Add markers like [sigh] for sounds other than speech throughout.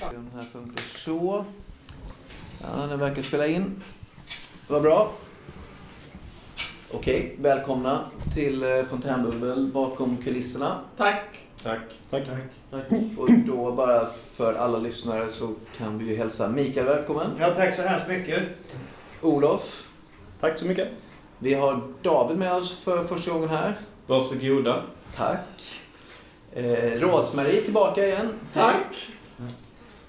Den här funkar så. Ja, den verkar spela in. Vad bra. Okej, välkomna till eh, Fontänbubbel bakom kulisserna. Tack. Tack. Tack. Och då bara för alla lyssnare så kan vi ju hälsa Mikael välkommen. Ja, tack så hemskt mycket. Olof. Tack så mycket. Vi har David med oss för första gången här. Varsågoda. Tack. Eh, Rosmarie tillbaka igen. Tack.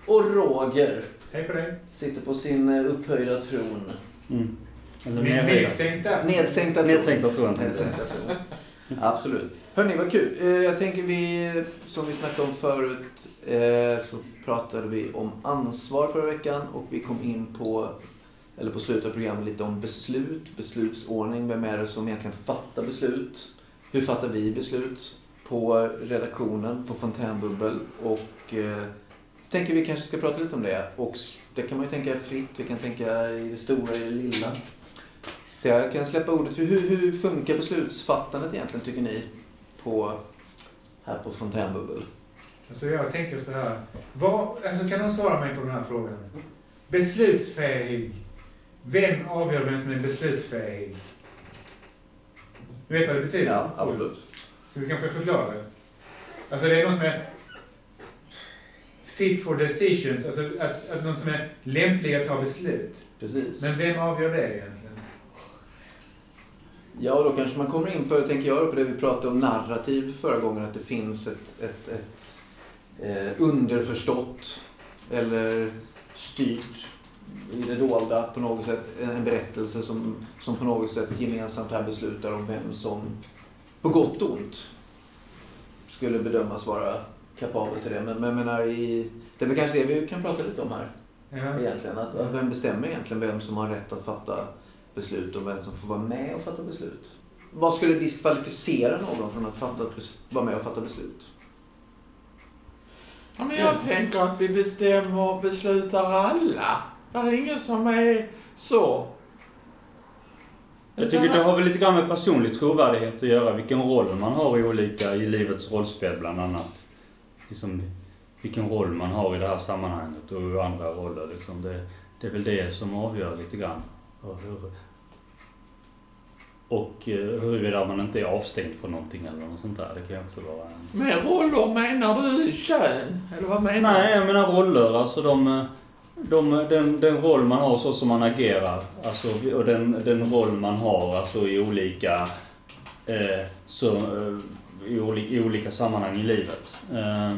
Och Roger Hej på dig. sitter på sin eh, upphöjda tron. Mm. Eller. Nedsänkta. Nedsänkta tron. Nedsänkta inte. Nedsänkta tron. Absolut. Hörni, vad kul. Eh, Jag tänker vi, som vi snackade om förut, eh, så pratade vi om ansvar förra veckan och vi kom in på, eller på slutet av programmet, lite om beslut, beslutsordning. Vem är det som egentligen fattar beslut? Hur fattar vi beslut på redaktionen, på Fontänbubbel? Och tänker vi kanske ska prata lite om det. Och det kan man ju tänka fritt, vi kan tänka i det stora, i det lilla. Så jag kan släppa ordet. För hur, hur funkar beslutsfattandet egentligen, tycker ni? På, här på Fontänbubbel. Alltså jag tänker så här. Vad, alltså kan någon svara mig på den här frågan? Beslutsfähig. Vem avgör vem som är beslutsfähig? Du vet vad det betyder? Ja, absolut. Så vi kanske förklara det. Alltså det är någon som är fit for decisions. Alltså att, att någon som är lämplig att ta beslut. Precis. Men vem avgör det egentligen? Ja, då kanske man kommer in på, tänker jag, på det vi pratade om narrativ förra gången. Att det finns ett, ett, ett eh, underförstått eller styrt i det dolda på något sätt. En berättelse som, som på något sätt gemensamt här beslutar om vem som på gott och ont skulle bedömas vara kapabel till det. Men, men jag menar, i, det är väl kanske det vi kan prata lite om här Ja. egentligen. Att, att vem bestämmer egentligen vem som har rätt att fatta beslut och vem som får vara med och fatta beslut? Vad skulle diskvalificera någon från att fatta vara med och fatta beslut? Ja, men jag tänker att vi bestämmer och beslutar alla. Det är ingen som är så. Jag tycker det har väl lite grann med personlig trovärdighet att göra. Vilken roll man har i olika, i livets rollspel bland annat. Liksom, vilken roll man har i det här sammanhanget och i andra roller. Liksom. Det, det är väl det som avgör lite grann. Och, hur, och eh, huruvida man inte är avstängd från någonting eller något sånt där. Det kan ju också vara en... Med roller menar du kön? Eller vad menar Nej, jag menar roller. Alltså de, de, den, den roll man har så som man agerar. Alltså, och den, den roll man har alltså i olika, eh, så, eh, i, oli, i olika sammanhang i livet. Eh,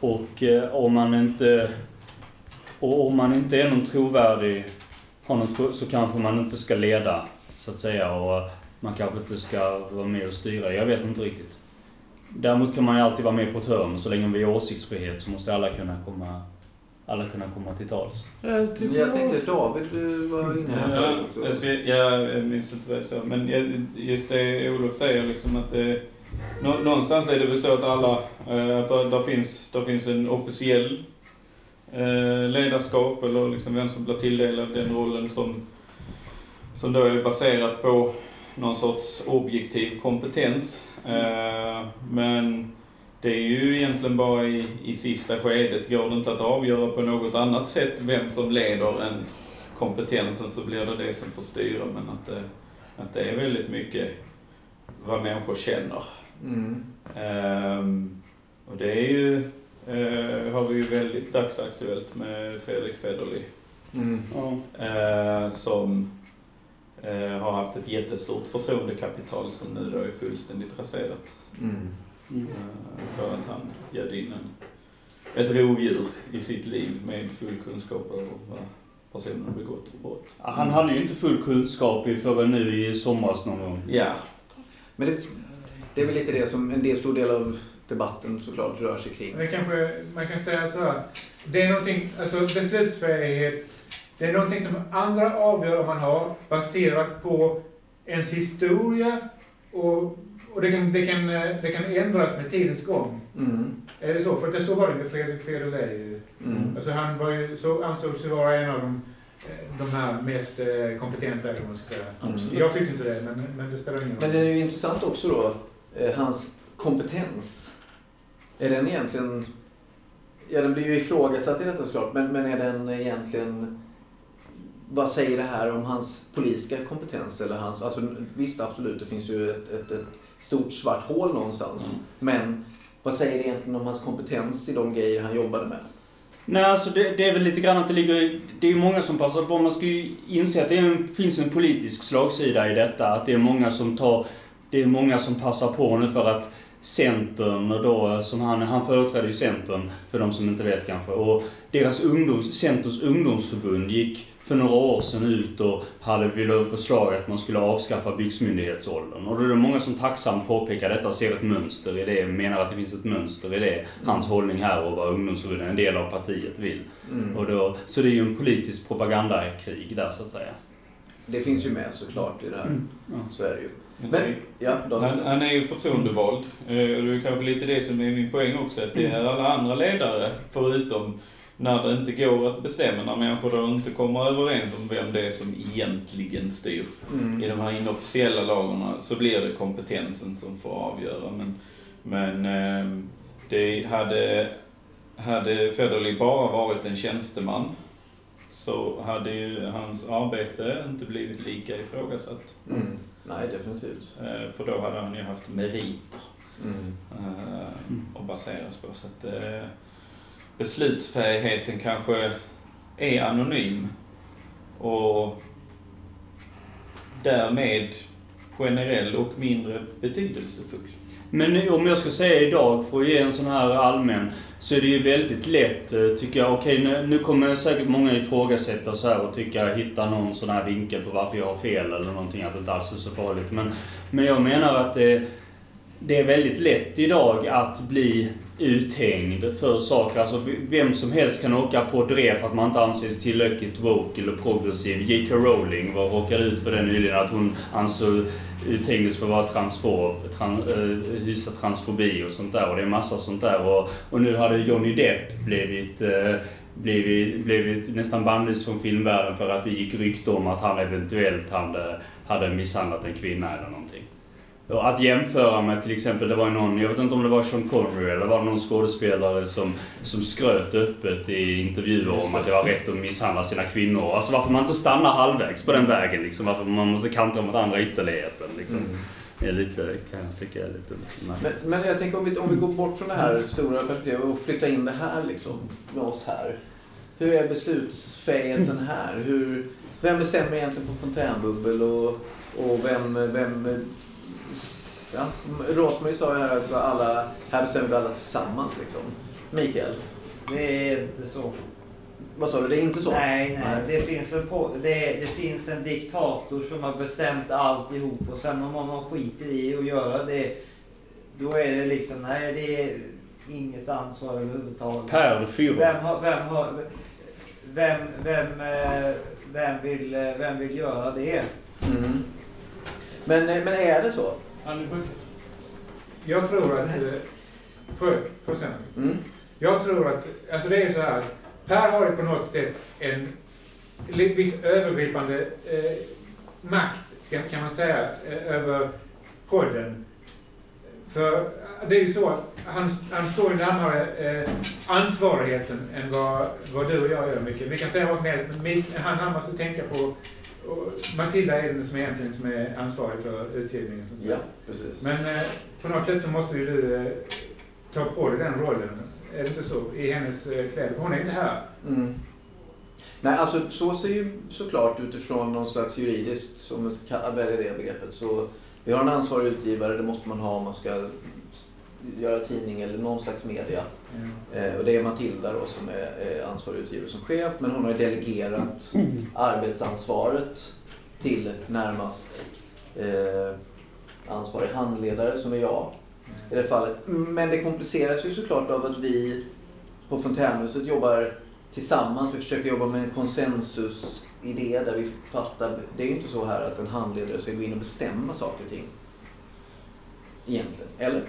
och eh, om man inte och om man inte är någon trovärdig har någon tro, så kanske man inte ska leda, så att säga. Och man kanske inte ska vara med och styra. Jag vet inte riktigt. Däremot kan man ju alltid vara med på ett hörn. Så länge vi har åsiktsfrihet så måste alla kunna komma, alla kunna komma till tals. Jag tycker Jag tänkte David du var inne här Ja, också. alltså, jag, jag minns inte vad jag sa, men jag- just det Olof säger liksom att det, nå, någonstans är det väl så att alla, eh, att där, finns, där finns en officiell eh, ledarskap eller liksom vem som blir tilldelad den rollen som, som då är baserad på någon sorts objektiv kompetens. Eh, men det är ju egentligen bara i, i sista skedet, går det inte att avgöra på något annat sätt vem som leder än kompetensen så blir det det som får styra. Men att det, att det är väldigt mycket vad människor känner. Mm. Ehm, och det är ju, eh, har vi ju väldigt dagsaktuellt med Fredrik Federley. Mm. Eh, som eh, har haft ett jättestort förtroendekapital som nu då är fullständigt raserat. Mm. Mm. För att han bjöd in en, ett rovdjur i sitt liv med full kunskap över vad personen begått för brott. Han hade ju inte full kunskap i förrän nu i somras någon gång. Ja, Men det, det är väl lite det som en del, stor del av debatten såklart rör sig kring. Det kanske, man kan säga så här. Det är någonting, alltså beslutsfähighet, det är någonting som andra avgör om man har baserat på ens historia och, och det, kan, det, kan, det kan ändras med tidens gång. Mm. Är det så? För det, så var det med Fredrik Federley. Mm. Alltså han var ju, så ansågs vara en av de, de här mest eh, kompetenta, eller man ska säga. Absolut. Jag tyckte inte det, men, men det spelar ingen roll. Men det är ju intressant också då, eh, hans kompetens. Är den egentligen... Ja, den blir ju ifrågasatt i detta såklart. Men, men är den egentligen... Vad säger det här om hans politiska kompetens? Eller hans, alltså, visst, absolut, det finns ju ett, ett, ett stort svart hål någonstans. Men vad säger det egentligen om hans kompetens i de grejer han jobbade med? Nej, alltså det, det är väl lite grann att det ligger... Det är ju många som passar på. Man ska ju inse att det en, finns en politisk slagsida i detta. Att det är många som tar... Det är många som passar på nu för att Centern då, som han, han företräder ju Centern, för de som inte vet kanske. Och deras ungdoms, Centerns ungdomsförbund gick för några år sedan ut och hade velat förslag att man skulle avskaffa byxmyndighetsåldern. Och då är det många som tacksamt påpekar detta och ser ett mönster i det, menar att det finns ett mönster i det, hans hållning här och vad ungdomsförbundet, en del av partiet, vill. Mm. Och då, så det är ju en politisk propagandakrig där så att säga. Det finns ju med såklart i det här. Ja. Så är det ju. Men Men, ja, Han, han är ju förtroendevald. Eh, Och det är kanske lite det som är min poäng också. Att det är alla andra ledare, förutom när det inte går att bestämma, när människor då inte kommer överens om vem det är som egentligen styr. Mm. I de här inofficiella lagarna så blir det kompetensen som får avgöra. Men, men eh, det hade, hade Federley bara varit en tjänsteman så hade ju hans arbete inte blivit lika ifrågasatt. Mm. Nej, definitivt. Eh, För då hade han ju haft meriter Mm. eh, att baseras på. Så att eh, beslutsfähigheten kanske är anonym och därmed generell och mindre betydelsefull. Men om jag ska säga idag, för att ge en sån här allmän, så är det ju väldigt lätt, eh, tycker jag. Okej, nu, nu kommer säkert många ifrågasätta så här och tycka, hitta någon sån här vinkel på varför jag har fel eller någonting, att det inte alls är så farligt. Men, men jag menar att det, det är väldigt lätt idag att bli uthängd för saker. Alltså vem som helst kan åka på drev för att man inte anses tillräckligt woke eller progressiv. J.K. Rowling var råkade ut för det nyligen, att hon ansåg uthängdes för att vara transfob, tran, äh, hysa transfobi och sånt där. Och det är massa sånt där. Och, och nu hade Johnny Depp blivit, äh, blivit, blivit nästan bannlyst från filmvärlden för att det gick rykte om att han eventuellt hade, hade misshandlat en kvinna eller någonting. Och att jämföra med till exempel, det var någon, jag vet inte om det var Sean Connery eller var det någon skådespelare som, som skröt öppet i intervjuer om att det var rätt att misshandla sina kvinnor. Alltså varför man inte stannar halvvägs på den vägen liksom. Varför man måste kantra mot andra ytterligheten liksom. Mm. Det är lite, kan jag tycka är lite Men, men jag tänker om vi, om vi går bort från det här stora perspektivet och flyttar in det här liksom med oss här. Hur är beslutsfähigheten här? Hur, vem bestämmer egentligen på fontänbubbel och, och vem, vem ja, Rosmarie sa ju här att alla, här bestämmer vi alla tillsammans liksom. Mikael, Det är inte så. vad sa du? Det är inte så? Nej, nej. Nej. Det, finns en på, det, det finns en diktator som har bestämt alltihop och sen om man skiter i att göra det då är det liksom, nej det är inget ansvar överhuvudtaget. Per Fyrå. Vem har, vem har, vem, vem, eh, vem, vill, eh, vem vill göra det? Mm. Men, men är det så? Jag tror att... Får jag, får jag säga något? Mm. Jag tror att, alltså det är ju så här, Per har ju på något sätt en viss övergripande eh, makt, kan, kan man säga, eh, över podden. För det är ju så att han, han står ju närmare eh, ansvarigheten än vad, vad du och jag gör mycket. Vi kan säga vad som helst, men han, han måste tänka på och Matilda är den som egentligen som är ansvarig för utgivningen. Säga. Ja, precis. Men eh, på något sätt så måste ju du eh, ta på dig den rollen. Är det inte så? I hennes eh, kläder. Hon är inte här. Mm. Nej, alltså så ser ju såklart utifrån någon slags juridiskt, som man välja det begreppet, så vi har en ansvarig utgivare, det måste man ha om man ska göra tidning eller någon slags media. Mm. och det är Matilda då som är eh, ansvarig utgivare som chef, men hon har ju delegerat arbetsansvaret till närmast eh, ansvarig handledare som är jag i det fallet. Men det kompliceras ju såklart av att vi på Fontänhuset jobbar tillsammans. Vi försöker jobba med en konsensusidé där vi fattar. Det är ju inte så här att en handledare ska gå in och bestämma saker och ting. Egentligen. Eller?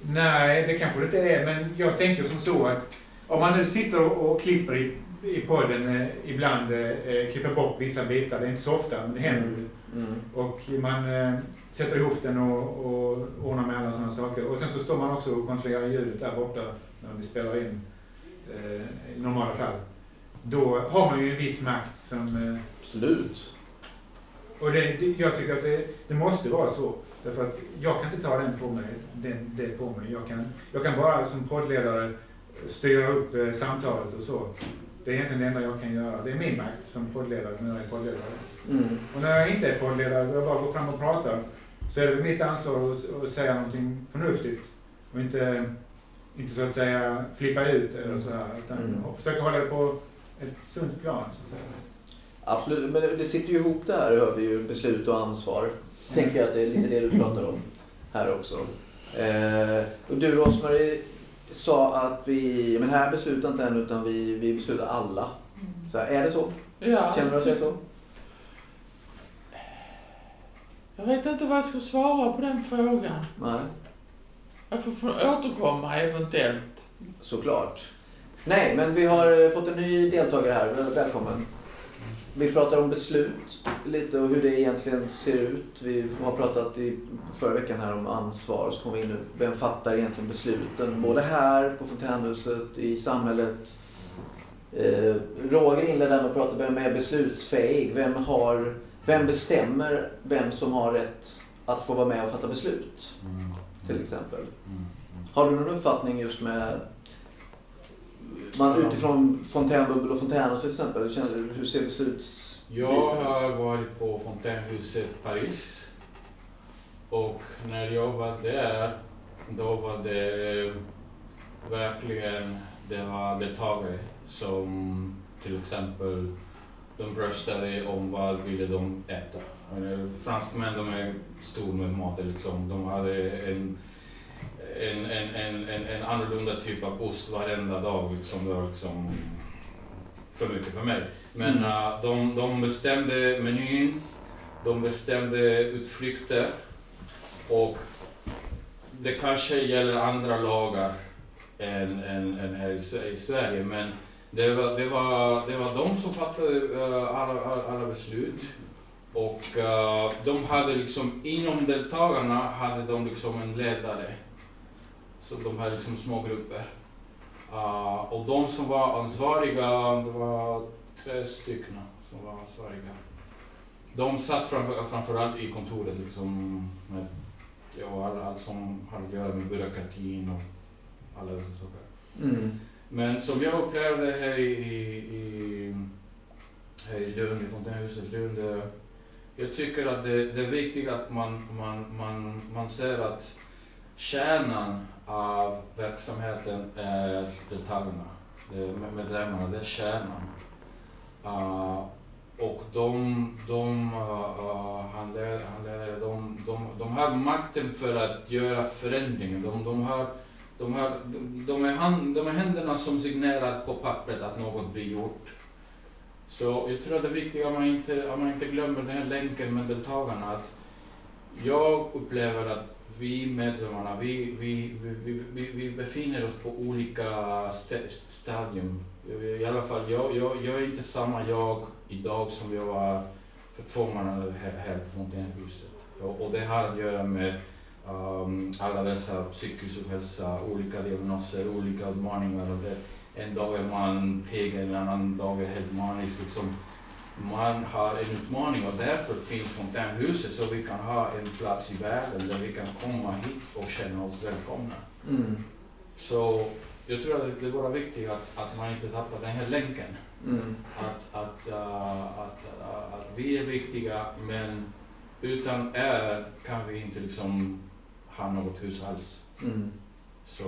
Nej, det kanske det inte är. Men jag tänker som så att om man nu sitter och, klipper i, i podden eh, ibland, eh, klipper bort vissa bitar. Det är inte så ofta, men det händer ju. Mm. Och man eh, sätter ihop den och, och ordnar med alla sådana saker. Och sen så står man också och kontrollerar ljudet där borta när vi spelar in eh, i normala fall. Då har man ju en viss makt som... Eh, Absolut. och det, det, jag tycker att det, det måste vara så. Därför att jag kan inte ta den på mig, den, det på mig. Jag kan, jag kan bara som poddledare styra upp eh, samtalet och så. Det är egentligen det enda jag kan göra. Det är min makt som poddledare när jag är poddledare. Mm. Och när jag inte är poddledare och jag bara går fram och pratar så är det mitt ansvar att, att säga någonting förnuftigt. Och inte, inte så att säga flippa ut eller så här. Utan Mm. och försöka hålla det på ett sunt plan så att säga. Absolut, men det, det sitter ju ihop där, hör vi ju, beslut och ansvar. Tänker jag att det är lite det du pratar om här också. Eh, och du Rosmarie sa att vi, men här beslutar inte än utan vi, vi beslutar alla. Så här, är det så? Ja, Känner du att det är så? Jag vet inte vad jag ska svara på den frågan. Nej, Jag får, återkomma eventuellt. såklart. Nej, men vi har eh, fått en ny deltagare här. Väl- Välkommen. Vi pratar om beslut lite och hur det egentligen ser ut. Vi har pratat i förra veckan här om ansvar. Så kom vi in nu. Vem fattar egentligen besluten? Både här på Fontänhuset, i samhället. Eh, Roger inledde med att prata om vem är beslutsfähig? Vem, har, vem bestämmer vem som har rätt att få vara med och fatta beslut? Till exempel. Har du någon uppfattning just med man utifrån fontänbubbel och fontänhus till exempel? Känner, hur ser besluts... Jag har varit på Fontänhuset Paris. Och när jag var där, då var det verkligen det var deltagare som till exempel de röstade om vad ville de äta. Menar, Fransmän de är stora med mat. Liksom. De hade en, en, en, en, en, en annorlunda typ av ost varenda dag. Liksom. Det var liksom för mycket för mig. Men Mm. uh, de, de bestämde menyn, de bestämde utflykter och det kanske gäller andra lagar än, än, än här i, i Sverige men det var, det var, det var de som fattade uh, alla, alla, alla beslut och uh, de hade liksom, inom deltagarna hade de liksom en ledare. Så de hade liksom små grupper. Uh, och de som var ansvariga, det var tre stycken som var ansvariga. De satt framför, framförallt i kontoret liksom med ja, allt, som har att göra med byråkratin och alla dessa saker. Mm. Men som jag upplevde här i, i, i, här i Lund, i Fontänhuset Lund, eh, jag tycker att det, det är viktigt att man, man, man, man ser att kärnan av verksamheten är deltagarna, det är medlemmarna, det är kärnan. Uh, och de, de ah, uh, handlare, handlare, de, de, de har makten för att göra förändringen. De, de, har, de, har, de, de, är hand, de är händerna som signerar på pappret att något blir gjort. Så jag tror att det är viktigt att man inte, att man inte glömmer den här länken med deltagarna. Att jag upplever att vi medlemmarna, vi, vi, vi, vi, vi, befinner oss på olika st- stadium. I alla fall, jag, jag, jag är inte samma jag idag som jag var för två månader här, här på Fontänhuset. Och, och det har att göra med um, alla dessa psykisk ohälsa, olika diagnoser, olika utmaningar. Och det, en dag är man pigg, en annan dag är helt manisk. Liksom, man har en utmaning och därför finns Fontänhuset så vi kan ha en plats i världen där vi kan komma hit och känna oss välkomna. Mm. Så jag tror att det är bara viktigt att, att man inte tappar den här länken. Mm. Att, att, uh, att, uh, att vi är viktiga men utan er kan vi inte liksom ha något hus alls. Mm. Så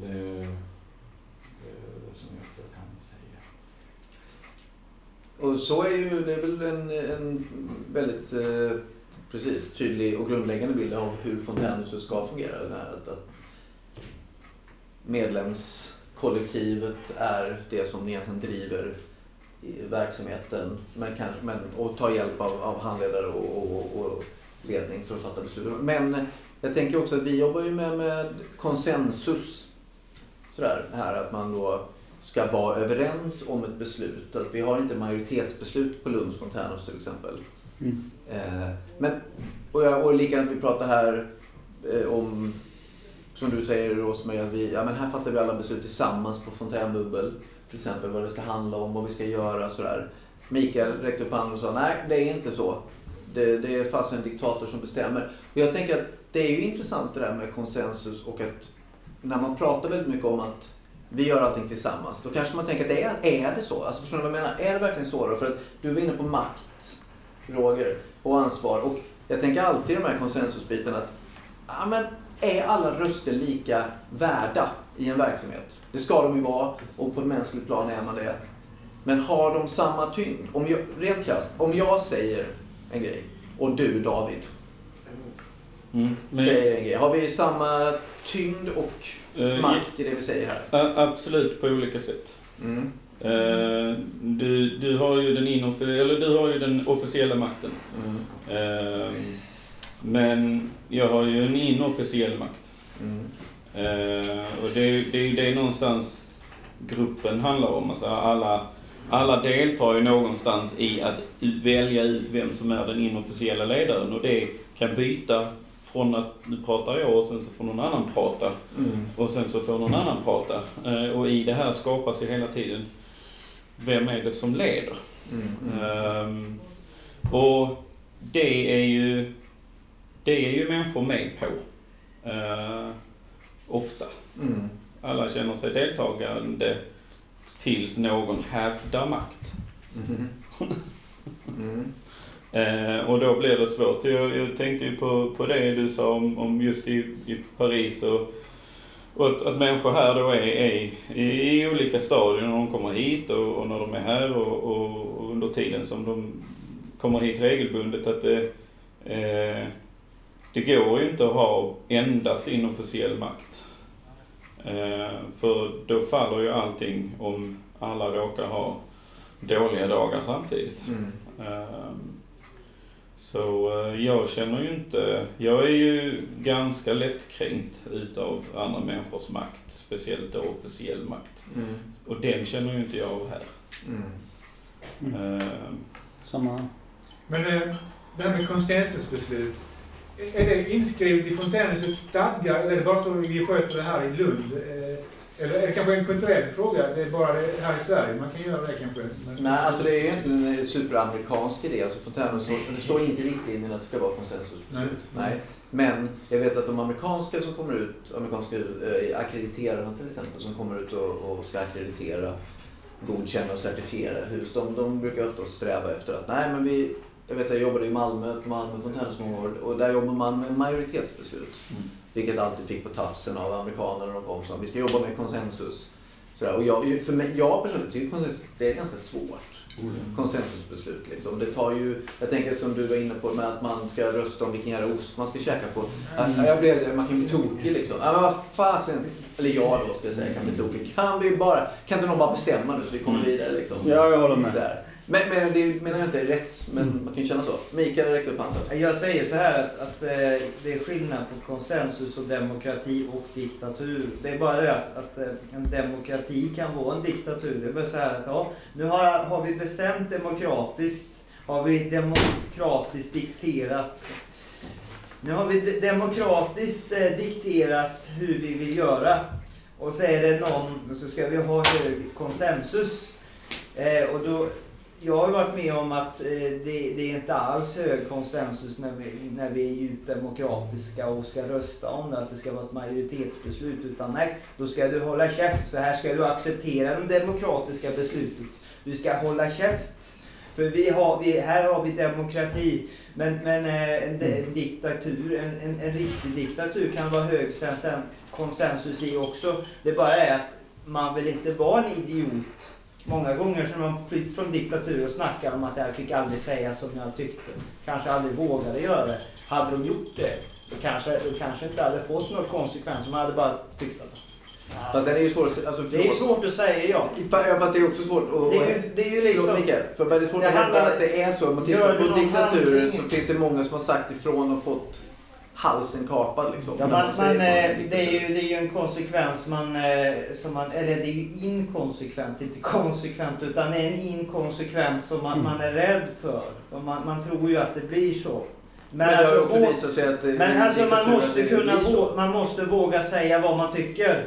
det, det är det som jag. Och så är ju, det är väl en, en väldigt eh, precis, tydlig och grundläggande bild av hur Fontänhuset ska fungera. Det här, att, att medlemskollektivet är det som egentligen driver verksamheten men, kanske, men, och tar hjälp av, av handledare och, och, och ledning för att fatta beslut. Men jag tänker också att vi jobbar ju med, med konsensus. Sådär, här att man då ska vara överens om ett beslut. Att vi har inte majoritetsbeslut på Lunds fontänhus till exempel. Mm. Eh, men, och, jag, och likadant vi pratar här eh, om som du säger Rosmarie, att vi, ja, men här fattar vi alla beslut tillsammans på Fontänbubbel. Till exempel vad det ska handla om, vad vi ska göra sådär. Mikael räckte upp handen och sa nej, det är inte så. Det, det är fast en diktator som bestämmer. Och jag tänker att det är ju intressant det där med konsensus och att när man pratar väldigt mycket om att vi gör allting tillsammans, då kanske man tänker att det är, är det så? Alltså förstår ni vad jag menar? Är det verkligen så då? För att du var inne på makt, Roger, och ansvar. Och jag tänker alltid i de här konsensusbitarna att ja, men är alla röster lika värda i en verksamhet? Det ska de ju vara och på ett mänskligt plan är man det. Men har de samma tyngd? Om jag, rent krasst, om jag säger en grej och du David Mm. Men, säger en grej. Har vi samma tyngd och eh, makt i det vi säger här? absolut på olika sätt. Mm. Eh, du, du, har ju den eller du har ju den officiella makten. Mm. Eh, men jag har ju en inofficiell makt. Mm. Eh, och det, det är ju det någonstans gruppen handlar om. Alltså alla, alla deltar ju någonstans i att välja ut vem som är den inofficiella ledaren. Och det kan byta från att nu pratar jag och sen så får någon annan prata. Mm. Och sen så får någon annan prata. Eh, och i det här skapas ju hela tiden vem är det som leder. Mm. Mm. Ehm, och det är ju, det är ju människor med på. Eh, ofta. Mm. Alla känner sig deltagande tills någon hävdar makt. Mm. [laughs] Eh, och då blir det svårt. Jag, jag tänkte ju på, på det du sa om, om just i, i Paris och, och att, att människor här då är, är i, i olika stadier när de kommer hit och, och när de är här och, och, och under tiden som de kommer hit regelbundet. Att det, eh, det går ju inte att ha endast inofficiell makt. Eh, för då faller ju allting om alla råkar ha dåliga dagar samtidigt. Mm. Så eh, jag känner ju inte, jag är ju ganska lättkränkt utav andra människors makt, speciellt då officiell makt. Mm. Och den känner ju inte jag av här. Mm. Mm. Ehm, Samma. Men eh, det här med konsensusbeslut. Är det inskrivet i Fontänhusets stadgar eller är det bara så vi sköter det här i Lund? Eh, Eller är det kanske en kulturell fråga? Det är bara det här i Sverige man kan göra det kanske? Men- Nej, alltså det är egentligen en superamerikansk idé. Alltså det står inte i riktlinjerna att det ska vara konsensusbeslut. Nej. Nej. Men jag vet att de amerikanska som kommer ut, amerikanska eh, akkrediterarna till exempel, som kommer ut och, och ska akkreditera, godkänna och certifiera hus, de, de brukar ofta sträva efter att, nej men vi, jag vet att jag jobbade i Malmö, på Malmö Fontänhus många år, och där jobbar man med majoritetsbeslut. Mm. Vilket alltid fick på tafsen av amerikaner när de kom. Så vi ska jobba med konsensus. Sådär. Och jag, för mig, jag personligen tycker konsensus, det är ganska svårt. Konsensusbeslut liksom. Det tar ju, jag tänker som du var inne på med att man ska rösta om vilken jävla ost man ska käka på. Ja, Jag blev, man kan bli tokig liksom. Ja, men vad fasen. Eller jag då ska jag säga kan bli tokig. Kan vi bara, kan inte någon bara bestämma nu så vi kommer Mm. vidare liksom. Ja, jag håller med. Men, men det menar jag inte är rätt. Men Mm. man kan ju känna så. Mikael räckte upp handen. Jag säger så här att, att eh, det är skillnad på konsensus och demokrati och diktatur. Det är bara det att, att eh, en demokrati kan vara en diktatur. Det är bara så här att ja, nu har, har vi bestämt demokratiskt, har vi demokratiskt dikterat nu har vi de- demokratiskt eh, dikterat hur vi vill göra. Och så är det någon, så ska vi ha hög konsensus. Eh, och då, jag har varit med om att eh, det, det är inte alls hög konsensus när vi, när vi är djupt demokratiska och ska rösta om det, att det ska vara ett majoritetsbeslut. Utan nej, då ska du hålla käft för här ska du acceptera det demokratiska beslutet. Du ska hålla käft. För vi har, vi, här har vi demokrati. Men, men eh, en, en diktatur, en, en, en riktig diktatur kan vara hög sen, sen konsensus i också. Det bara är att man vill inte vara en idiot. Många gånger har man flytt från diktatur och snackar om att jag fick aldrig säga som jag tyckte. Kanske aldrig vågade göra det. Hade de gjort det, då kanske, då kanske inte hade fått några konsekvenser. Man hade bara tyckt att... Fast den är ju svår alltså, Det är svårt att säga ja. Ja, fast det är också svårt att... Det är ju, det är ju liksom... Mikael, för det är svårt Det att hävda handlar- att det är så. Om man tittar på diktaturer så finns det många som har sagt ifrån och fått halsen kapad liksom. Ja, man, man, eh, det, är ju, det är ju en konsekvens man, eh, som man, eller det är ju inkonsekvent, inte konsekvent, utan det är en inkonsekvens som man, Mm. man är rädd för. Och man, man tror ju att det blir så. Men, det har alltså, ju också visat sig att... det- men alltså man måste kunna blir så. vå- man måste våga säga vad man tycker.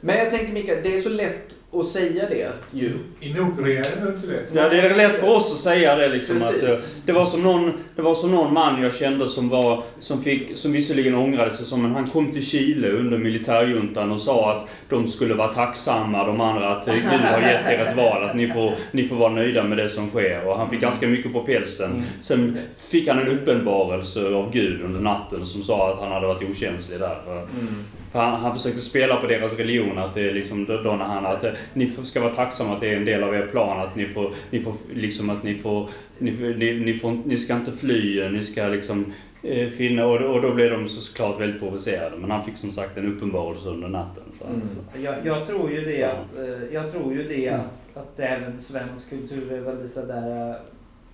Men jag tänker Mikael, det är så lätt att säga det ju. I Nordkorea är det inte det. Ja, det är lätt för oss att säga det liksom. Att, Precis. eh, det, var som någon, det var som någon man jag kände som var, som fick, som visserligen ångrade sig som, men han kom till Chile under militärjuntan och sa att de skulle vara tacksamma, de andra, att eh, Gud har gett er ett val, att ni får, ni får vara nöjda med det som sker. Och han fick ganska mycket på pälsen. Mm. Sen fick han en uppenbarelse av Gud under natten som sa att han hade varit okänslig där. För Han, han försökte spela på deras religion, att det är liksom då, när han att ni ska vara tacksamma att det är en del av er plan, att ni får, ni får liksom att ni får, ni, ni, ni, får, ni ska inte fly, ni ska liksom eh, finna, och, och då blev de så såklart väldigt provocerade. Men han fick som sagt en uppenbarelse under natten. Så, Mm. så. Jag, jag tror ju det Så. att, eh, jag tror ju det Mm. att, att även svensk kultur är väldigt sådär, eh,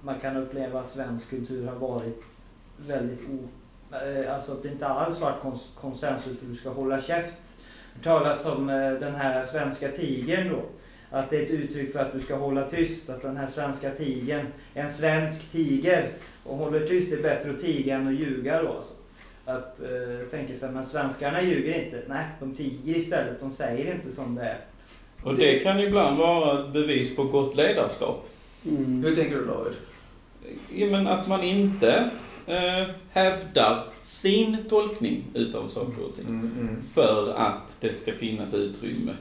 man kan uppleva att svensk kultur har varit väldigt o, eh, alltså att det inte alls varit kons, konsensus för att du ska hålla käft. Det talas om eh, den här svenska tigern då. Att det är ett uttryck för att du ska hålla tyst. Att den här svenska tigern, en svensk tiger och håller tyst, det är bättre att tiga än att ljuga då. Alltså. Att eh, tänka sig, men svenskarna ljuger inte. Nej, de tiger istället. De säger inte som det är. Och det kan ibland vara ett bevis på gott ledarskap. Mm. Hur tänker du David? Ja, men att man inte eh, hävdar sin tolkning utav saker och ting. Mm, För att det ska finnas utrymme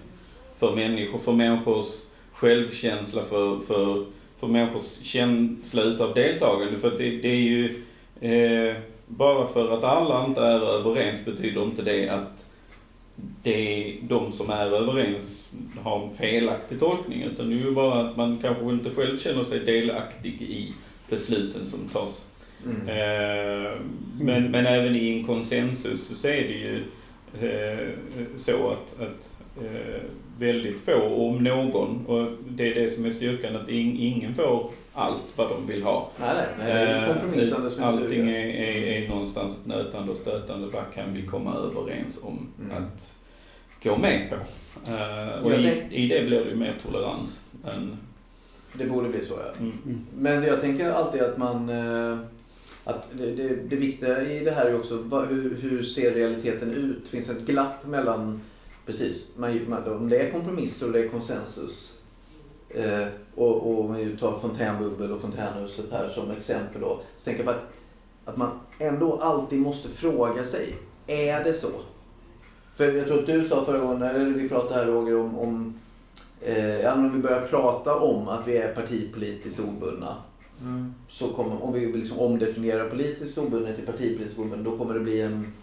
för människor, för människors självkänsla, för, för, för människors känsla utav deltagande. För det, det är ju, eh, bara för att alla inte är överens betyder inte det att det, de som är överens har en felaktig tolkning. Utan det är ju bara att man kanske inte själv känner sig delaktig i besluten som tas. Mm. Eh, men, men även i en konsensus så är det ju eh, så att, att eh, väldigt få, om någon, och det är det som är styrkan, att ing, ingen får allt vad de vill ha. Nej, nej, nej, det är ju kompromissande som inte Allting är, är, är någonstans ett nötande och stötande. Vad kan vi komma överens om Mm. att gå med på? Och i, i det blir det ju mer tolerans än... Det borde bli så ja. Mm. Men jag tänker alltid att man... Att det, det, det viktiga i det här är också hur, hur ser realiteten ut? Finns det ett glapp mellan... Precis, man, man, om det är kompromisser och det är konsensus. Eh, och, och om vi tar fontänbubbel och fontänhuset här som exempel då. Så tänker jag på att, att man ändå alltid måste fråga sig. Är det så? För jag tror att du sa förra gången, eller vi pratade här Roger om, om eh, ja, men om vi börjar prata om att vi är partipolitiskt obundna. Så kommer, om vi liksom omdefinierar politiskt obunden till partipolitiskt obunden, då kommer det bli en,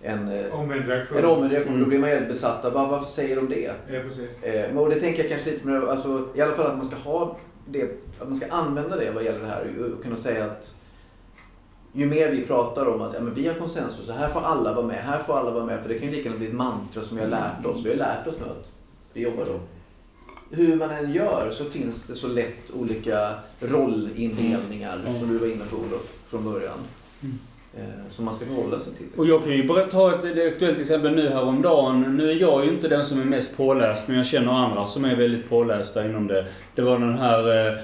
en, eh, Omvänd reaktion. en omvänd reaktion. Då Mm. blir man helt besatta. Var, varför säger de det? Ja, precis. Eh, men- och det tänker jag kanske lite med, alltså, i alla fall att man ska ha det, att man ska använda det vad gäller det här och, kunna säga att ju mer vi pratar om att ja, men vi har konsensus, så här får alla vara med, här får alla vara med. För det kan ju lika gärna bli ett mantra som vi har lärt oss. Vi har lärt oss nu att vi jobbar så. Hur man än gör så finns det så lätt olika rollindelningar Mm. som du var inne på Olof från början. Mm. Eh, som man ska förhålla sig till. Och jag kan ju bara ta ett ett aktuellt exempel nu häromdagen. Nu är jag ju inte den som är mest påläst, men jag känner andra som är väldigt pålästa inom det. Det var den här eh,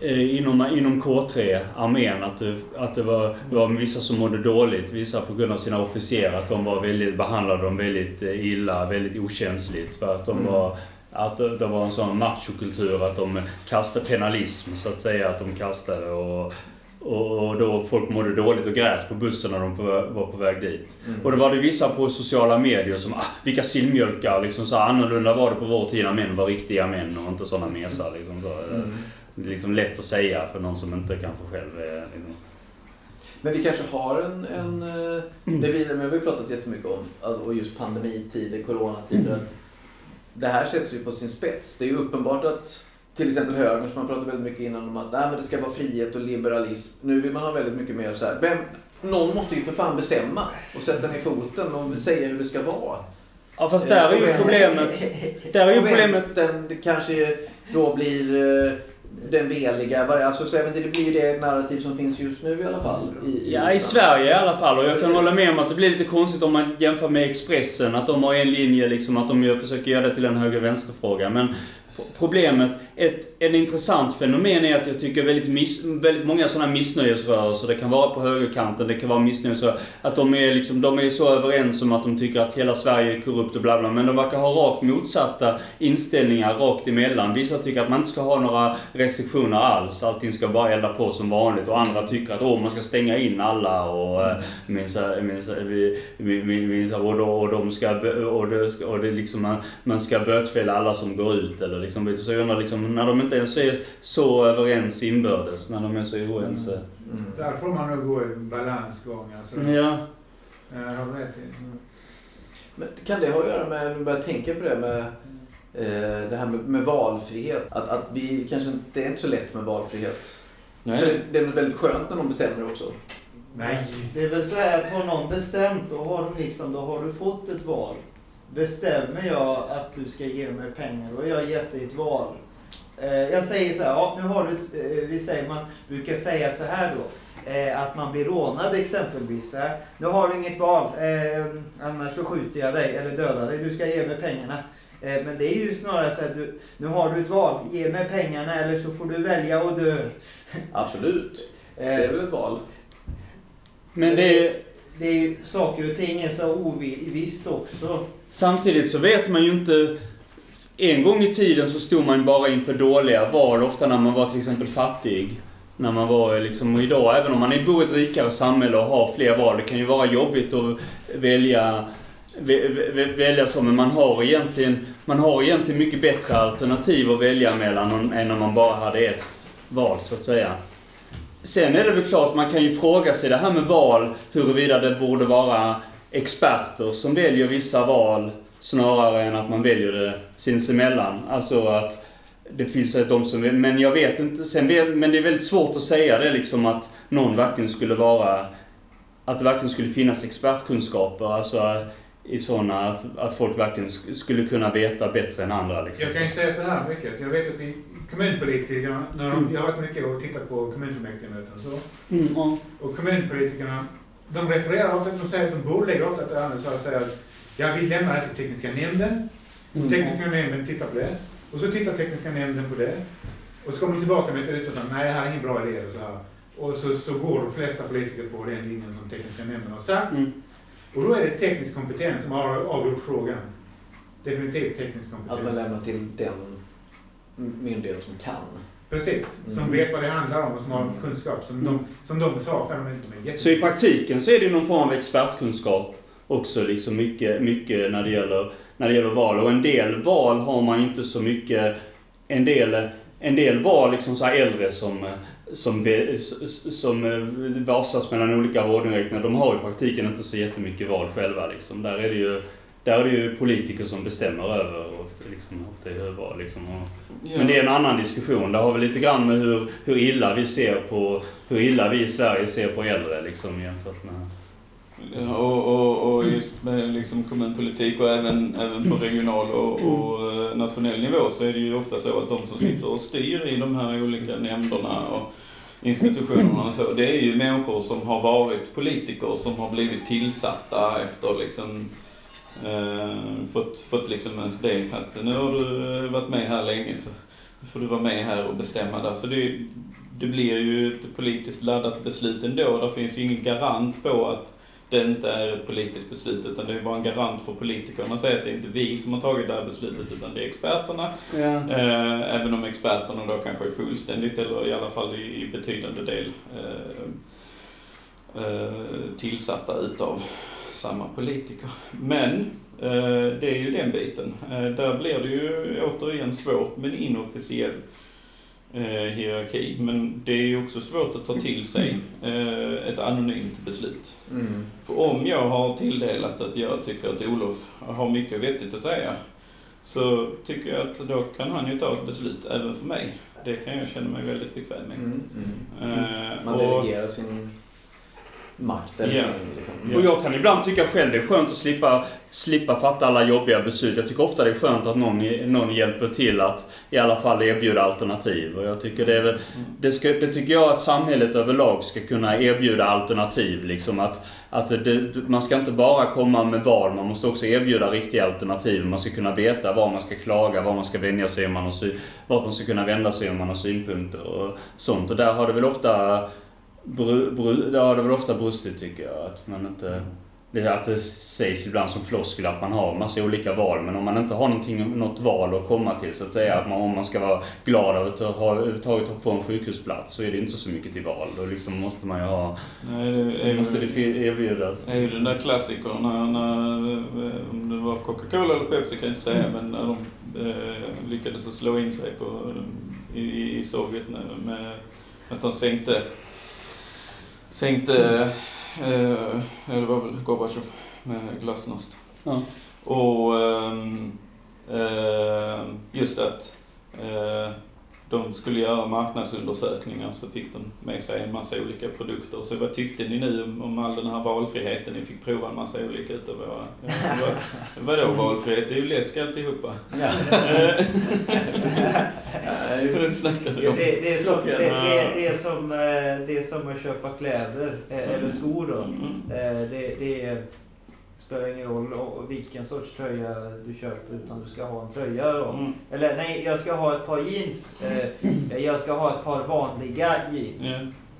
eh, inom, inom K3, armén, att det, att det var, det var vissa som mådde dåligt. Vissa på grund av sina officerare, att de var väldigt, behandlade dem väldigt eh, illa, väldigt okänsligt. För att de Mm. var att det var en sån machokultur, att de kastade penalism så att säga, att de kastade och och och då folk mådde dåligt och grät på bussen när de var på väg dit. Mm. Och då var det vissa på sociala medier som ah, vilka sillmjölkar, liksom så annorlunda var det på vår tid när män var riktiga män och inte sådana mesar. Liksom, så. Mm. Det är liksom lätt att säga för någon som inte kanske själv är... Liksom. Men vi kanske har en, en eh, det vi, men vi har pratat jättemycket om, alltså, och just pandemitider, coronatider, att det här sätts ju på sin spets. Det är ju uppenbart att till exempel högern som man pratade väldigt mycket innan om att nej, men det ska vara frihet och liberalism. Nu vill man ha väldigt mycket mer så här. Vem, någon måste ju för fan bestämma och sätta ner foten och säga hur det ska vara. Ja fast där är ju problemet. Där är ju problemet. vänstern, det kanske då blir eh, den veliga, alltså så inte, det blir ju det narrativ som finns just nu i alla fall. I, Ja, i Sverige i alla fall. Och jag kan Precis. hålla med om att det blir lite konstigt om man jämför med Expressen. Att de har en linje, liksom, att de försöker göra det till en höger-vänster-fråga. Men Problemet, ett, en intressant fenomen är att jag tycker väldigt, miss, väldigt många sådana missnöjesrörelser, det kan vara på högerkanten, det kan vara missnöjesrörelser, att de är, liksom, de är så överens om att de tycker att hela Sverige är korrupt och bla bla, men de verkar ha rakt motsatta inställningar rakt emellan. Vissa tycker att man inte ska ha några restriktioner alls, allting ska bara elda på som vanligt och andra tycker att åh, man ska stänga in alla och och, då, och de ska, och det, och det liksom, man, man ska bötfälla alla som går ut eller liksom, så jag undrar liksom, när de inte ens är så överens inbördes, när de är så oense. Mm. Där får man nog gå en balansgång. Alltså. Ja. Ja, Jag har rätt i. Men kan det ha att göra med, nu börjar jag tänka på det med eh, det här med, med valfrihet. Att, att vi kanske inte, det är inte så lätt med valfrihet. För det, det är något väldigt skönt när någon bestämmer också. Nej. Det är väl så här att har någon bestämt, då har, liksom, då har du fått ett val. Bestämmer jag att du ska ge mig pengar, då har jag gett dig ett val. Eh, jag säger så här, ja, nu har du, ett- eh, vi säger, man brukar säga så här då. Eh, att man blir rånad exempelvis. Nu har du inget val, annars så skjuter jag dig eller dödar dig. Du ska ge mig pengarna. Men det är ju snarare så att du, nu har du ett val. Ge mig pengarna eller så får du välja att dö. Absolut. Det är väl ett val. Men det är, Det är ju, saker och ting är så ovisst också. Samtidigt så vet man ju inte... En gång i tiden så stod man bara inför dåliga val, ofta när man var till exempel fattig. När man var liksom, idag, även om man bor i ett rikare samhälle och har fler val, det kan ju vara jobbigt att välja, välja så, men man har, egentligen, man har egentligen mycket bättre alternativ att välja mellan än om man bara hade ett val, så att säga. Sen är det väl klart, man kan ju fråga sig det här med val, huruvida det borde vara experter som väljer vissa val snarare än att man väljer det sinsemellan. Alltså att det finns de som vill, men jag vet inte, sen men det är väldigt svårt att säga det liksom att någon verkligen skulle vara, att det verkligen skulle finnas expertkunskaper, alltså i sådana, att, att folk verkligen sk- skulle kunna veta bättre än andra liksom. Jag kan ju säga så här mycket. Jag vet att i kommunpolitikerna, när de, jag har varit mycket och tittat på kommunfullmäktigemöten och så. Mm, ja. Och kommunpolitikerna, de refererar ofta, de säger att de bordlägger ofta ett ärende så här säger att jag vill lämna det till tekniska nämnden. Mm. Tekniska nämnden tittar på det. Och så tittar tekniska nämnden på det. Och så kommer de tillbaka med ett utlåtande. Nej, det här är ingen bra idé. Och så, här. Och så, så går de flesta politiker på den linjen som tekniska nämnden har sagt. Mm. Och då är det teknisk kompetens som har avgjort frågan. Definitivt teknisk Att man kompetens. lämnar till den myndighet som kan. Precis. Som Mm. vet vad det handlar om och som har kunskap som de, som de saknar. De är, de är Så i praktiken så är det ju någon form av expertkunskap också, liksom mycket, mycket när, det gäller, när det gäller val. Och en del val har man inte så mycket... En del, en del val, liksom så äldre som, som, be- som eh, vasas mellan olika vårdinriktningar, de har i praktiken inte så jättemycket val själva. Liksom. Där, är det ju, där är det ju politiker som bestämmer över och liksom, ofta i val. Liksom. Och, men det är en annan diskussion. Det har väl lite grann med hur, hur illa vi ser på, hur illa vi i Sverige ser på äldre liksom jämfört med... Och, och, och just med liksom kommunpolitik och även, även på regional och, och eh, nationell nivå så är det ju ofta så att de som sitter och styr i de här olika nämnderna och institutionerna och så, det är ju människor som har varit politiker som har blivit tillsatta efter liksom eh, fått, fått liksom det att nu har du varit med här länge så får du vara med här och bestämma där. Så det, det blir ju ett politiskt laddat beslut ändå. Det finns ju ingen garant på att det inte är ett politiskt beslut utan det är bara en garant för politikerna att säga att det är inte vi som har tagit det här beslutet utan det är experterna. Eh, även om experterna då kanske är fullständigt eller i alla fall i, betydande del eh, eh, tillsatta utav samma politiker. Men det är ju den biten. Där blir det ju återigen svårt med en inofficiell eh, hierarki. Men det är ju också svårt att ta till sig eh, ett anonymt beslut. Mm. För om jag har tilldelat att jag tycker att Olof har mycket vettigt att säga så tycker jag att då kan han ju ta ett beslut även för mig. Det kan jag känna mig väldigt bekväm med. Mm. Mm. Eh, Man delegerar sin makt. Eller Ja. sin, liksom. Och jag kan ibland tycka själv det är skönt att slippa, slippa fatta alla jobbiga beslut. Jag tycker ofta det är skönt att någon, någon hjälper till att i alla fall erbjuda alternativ. Och jag tycker det är väl, det, ska, det tycker jag att samhället överlag ska kunna erbjuda alternativ. Liksom att, att det, man ska inte bara komma med val, man måste också erbjuda riktiga alternativ. Man ska kunna veta var man ska klaga, var man ska vänja sig om man har vart man ska kunna vända sig om man har synpunkter och sånt. Och där har det väl ofta Bru, bru, det har det väl ofta brustit tycker jag. Att man inte... Det att det sägs ibland som floskel att man har massa olika val. Men om man inte har något val att komma till så att säga. Att man, om man ska vara glad över att ha, överhuvudtaget få en sjukhusplats så är det inte så mycket till val. Då liksom måste man ju ha... Nej, det är måste det erbjudas. Det är ju den där klassikern när, när, eh, om det var Coca-Cola eller Pepsi kan jag inte säga, men när de eh, lyckades slå in sig på, i- i Sovjet med, med att de sänkte, sänkte, eh, ja, det var väl Gorbatjov med glasnost. Ja. Och eh, just att eh, de skulle göra marknadsundersökningar så fick de med sig en massa olika produkter. Så vad tyckte ni nu om, om all den här valfriheten? Ni fick prova en massa olika utav våra... Ja, vad, vadå [laughs] valfrihet? Det är ju läsk alltihopa. Ja. [laughs] Det snackade de Det, om. det, det, är som, det, det, det, är som, eh, det är som att köpa kläder, eh, eller skor då. Mm. Eh, Det, det spelar ingen roll vilken sorts tröja du köper utan du ska ha en tröja då. Mm. Eller nej, jag ska ha ett par jeans. Eh, Jag ska ha ett par vanliga jeans.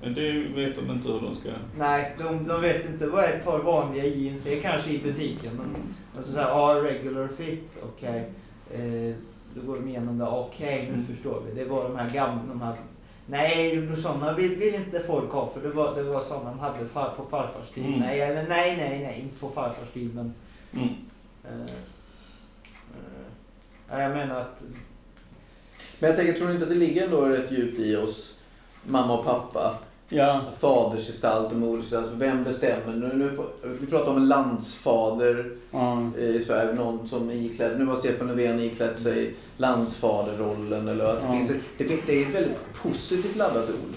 Men det vet de inte hur de ska... Nej, de, de vet inte vad ett par vanliga jeans är kanske i butiken. De, de säger ja, regular fit, okej. Eh, då går de igenom det, okej nu Mm. förstår vi. Det var de här gamla, de här Nej, sådana vill, vill inte folk ha för det var, det var sådana de hade far, på farfars tid. Mm. Nej, eller nej, nej, nej, inte på farfars tid men... Mm. Eh, eh, jag menar att... Men jag tänker, tror ni inte att det ligger ändå rätt djupt i oss, mamma och pappa, Ja. fadersgestalt och modersgestalt. Alltså, Vem bestämmer? Nu, nu, vi pratar om en landsfader ja. i Sverige, någon som är iklädd, nu har Stefan Löfven iklädd sig landsfaderrollen. Eller att det, Ja. finns det, det är ett väldigt positivt laddat ord.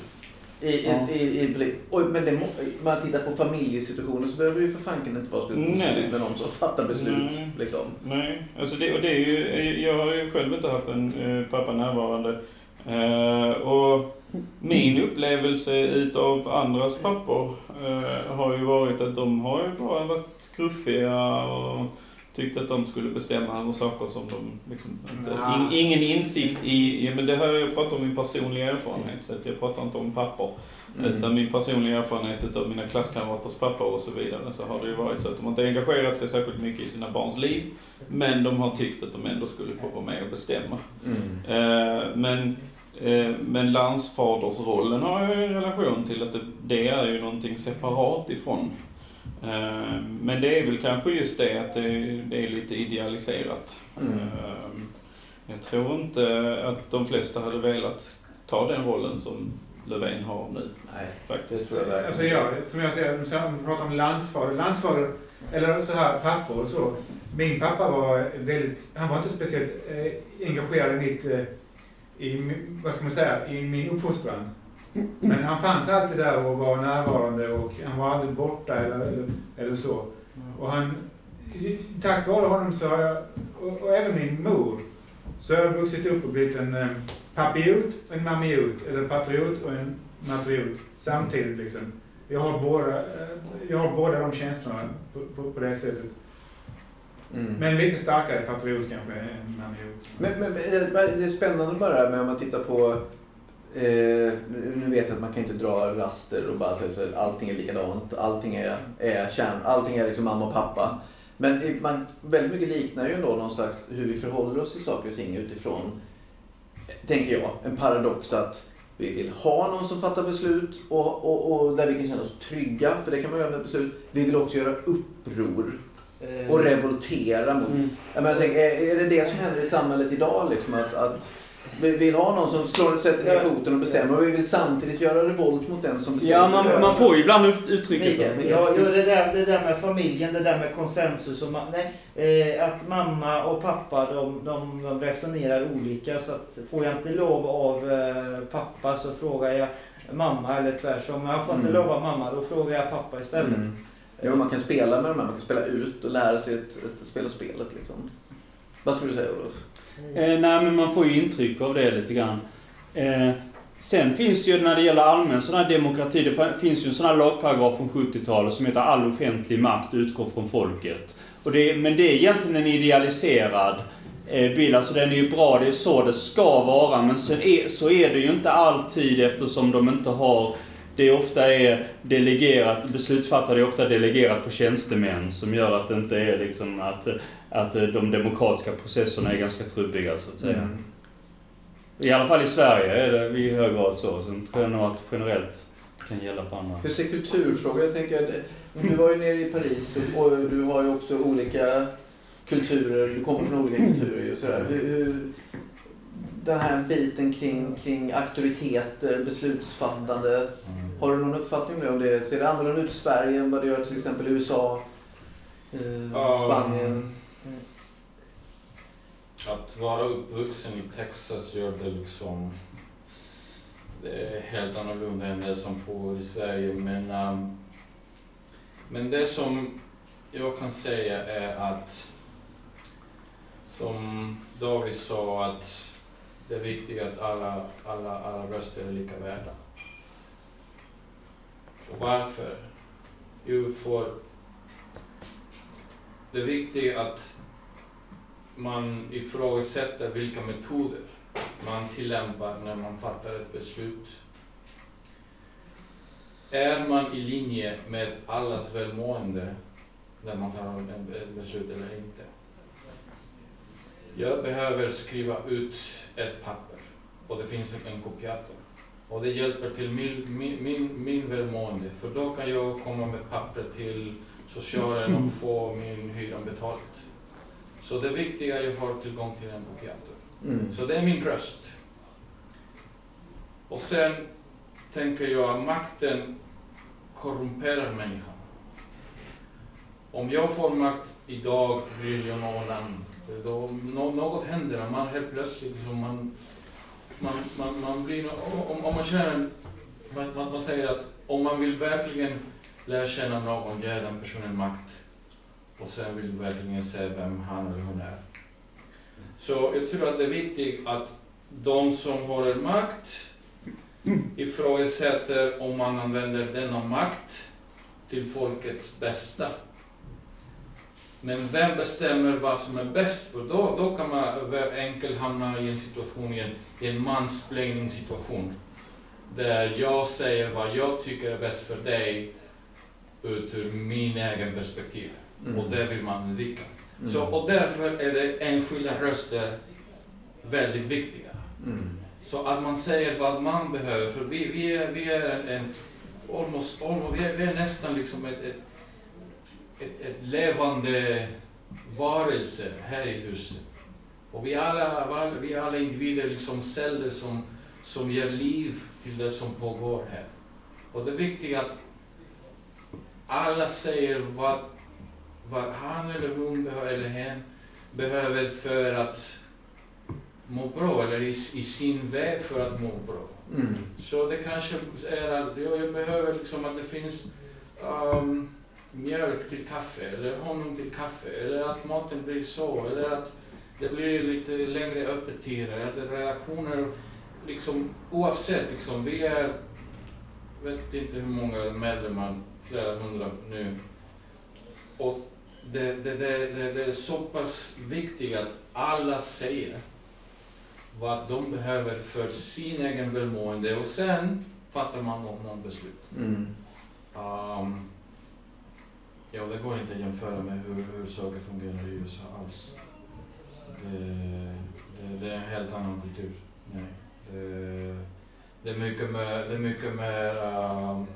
I, Ja. i, i, Oj, men det, man tittar på familjesituationer så behöver det ju för fanken inte vara speciellt med någon som fattar beslut. Nej. Liksom. Nej, alltså det, och det är ju, jag har ju själv inte haft en eh, pappa närvarande. Eh, och min upplevelse utav andras pappor eh, har ju varit att de har ju bara varit gruffiga och tyckt att de skulle bestämma över saker som de liksom inte... In, ingen insikt i, ja, men det här jag pratar om min personliga erfarenhet så att jag pratar inte om pappor. Mm. Utan min personliga erfarenhet utav mina klasskamraters pappa och så vidare så har det ju varit så att de har inte engagerat sig särskilt mycket i sina barns liv. Men de har tyckt att de ändå skulle få vara med och bestämma. Mm. Eh, men, men landsfadersrollen har jag ju en relation till att det, det är ju någonting separat ifrån. Eh, men det är väl kanske just det att det, det är lite idealiserat. Mm. Eh, jag tror inte att de flesta hade velat ta den rollen som Löfven har nu Nej, det faktiskt. tror jag. Alltså jag, som jag säger, om vi pratar om landsfader, landsfader, eller så här pappor och så. Min pappa var väldigt, han var inte speciellt eh, engagerad i mitt, eh, i, vad ska man säga, i min uppfostran. Men han fanns alltid där och var närvarande och han var aldrig borta eller, eller, eller så. Och han, tack vare honom så har jag, och, och även min mor, så har jag vuxit upp och blivit en eh, papiot, en mamiot, eller en patriot och en matriot samtidigt liksom. Jag har båda, eh, jag har båda de känslorna på, på, på det sättet. Mm. Men lite starkare patriot kanske än mamiot. Men, men, men det är spännande bara med om man tittar på eh, nu vet jag att man kan inte dra raster och bara säga så att allting är likadant. Allting är, är kärn, allting är liksom mamma och pappa. Men man, väldigt mycket liknar ju ändå någon slags hur vi förhåller oss till saker och ting utifrån, tänker jag, en paradox att vi vill ha någon som fattar beslut och, och, och där vi kan känna oss trygga, för det kan man göra med beslut. Vi vill också göra uppror eh, och revoltera mot Mm. jag menar, jag tänker, är, det det som händer i samhället idag? Liksom, att, att vi vill ha någon som slår, sätter ner foten och bestämmer och vi vill samtidigt göra revolt mot den som bestämmer. Ja, man, man får ju ibland ut, uttrycket Mikael, Mikael. Ja, jo, det, där, det där med familjen, det där med konsensus. Och ma- nej, eh, att mamma och pappa de, de, de resonerar olika. Så att får jag inte lov av eh, pappa så frågar jag mamma eller tvärsom. Men jag får inte Mm. lova mamma, då frågar jag pappa istället. Mm. Ja, man kan spela med de här, man kan spela ut och lära sig att, att spela spelet liksom. Vad skulle du säga Olof? Eh, nej, men man får ju intryck av det lite grann. Eh, sen finns det ju när det gäller allmän sån här demokrati, det finns ju en sån här lagparagraf från 70-talet som heter all offentlig makt utgår från folket. Och det, men det är egentligen en idealiserad eh, bild. Alltså den är ju bra, det är så det ska vara. Men sen är, så är det ju inte alltid eftersom de inte har det ofta är delegerat, beslutsfattare är ofta delegerat på tjänstemän som gör att det inte är liksom att, att de demokratiska processerna är ganska trubbiga så att säga. Mm. I alla fall i Sverige är det i hög grad så. Sen tror jag nog att generellt kan gälla på andra. Hur ser kulturfrågor? Jag tänker att du var ju nere i Paris och och du har ju också olika kulturer, du kommer från olika kulturer och sådär. Hur, hur, den här biten kring, kring auktoriteter, beslutsfattande. Har du någon uppfattning om det? Ser det annorlunda ut i Sverige än vad det gör till exempel i USA, eh. Spanien? Att vara uppvuxen i Texas gör det liksom... Det är helt annorlunda än det som bor i Sverige. Men, ehm, men det som jag kan säga är att, som David sa, att det är viktigt att alla, alla, alla röster är lika värda. Och varför? Jo, för det är viktigt att man ifrågasätter vilka metoder man tillämpar när man fattar ett beslut. Är man i linje med allas välmående när man tar ett beslut eller inte? Jag behöver skriva ut ett papper och det finns en kopiator. Och det hjälper till min, min, min, min välmående för då kan jag komma med papper till socialen och få min hyra betald. Så det viktiga är att jag har tillgång till en kopiator. Mm. Så det är min röst. Och sen tänker jag att makten korrumperar människan. Om jag får makt idag blir jag någon annan. Eh, då något händer, man helt plötsligt så man, man, man, man blir, om, om man känner, man, man, man säger att om man vill verkligen lära känna någon, ge den personen makt och sen vill du verkligen se vem han eller hon är. Så jag tror att det är viktigt att de som har makt ifrågasätter om man använder denna makt till folkets bästa. Men vem bestämmer vad som är bäst? För då, då kan man enkelt hamna i en situation, i en, i en mansplaining situation. Där jag säger vad jag tycker är bäst för dig ut ur min egen perspektiv. Mm. Och det vill man undvika. Mm. Så, och därför är det enskilda röster väldigt viktiga. Mm. Så att man säger vad man behöver, för vi, vi är, vi är en, en almost, almost, vi, är, vi är nästan liksom ett, ett, ett, ett levande varelse här i huset. Och vi är alla, vi är alla individer, liksom celler som, som ger liv till det som pågår här. Och det är viktigt att alla säger vad, vad han eller hon behöver, eller hen behöver för att må bra, eller i, i sin väg för att må bra. Mm. Så det kanske är att jag, jag behöver liksom att det finns um, mjölk till kaffe, eller honung till kaffe, eller att maten blir så, eller att det blir lite längre öppettider, är reaktioner, liksom oavsett, liksom, vi är, vet inte hur många medlemmar, flera hundra nu, och det, det, det, det, det är så pass viktigt att alla säger vad de behöver för sin egen välmående och sen fattar man någon, någon beslut. Mm. Um, ja, det går inte att jämföra med hur, hur saker fungerar i USA alls. Det, det, det är en helt annan kultur. Nej. Det, det är mycket mer, det är mycket mer um,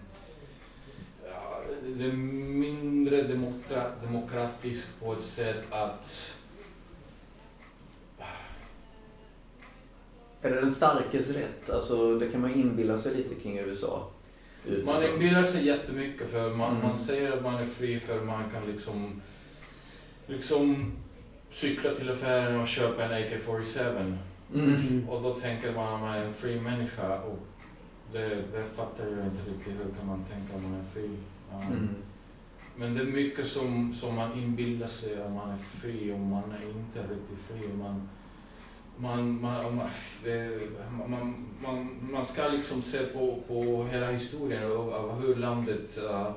ja, det är mindre demokra, demokratiskt på ett sätt att Är det den starkes rätt? Alltså, det kan man inbilla sig lite kring USA. Man inbillar sig jättemycket för man, Mm. man säger att man är fri för man kan liksom, liksom cykla till affären och köpa en AK-47. Mm. Och då tänker man att man är en fri människa. Och det, det fattar jag inte riktigt. Hur kan man tänka om man är fri? Ja. Mm. Men det är mycket som, som man inbillar sig att man är fri och man är inte riktigt fri. Man, man, man, man, man, man, ska liksom se på, på hela historien och, av hur landet uh,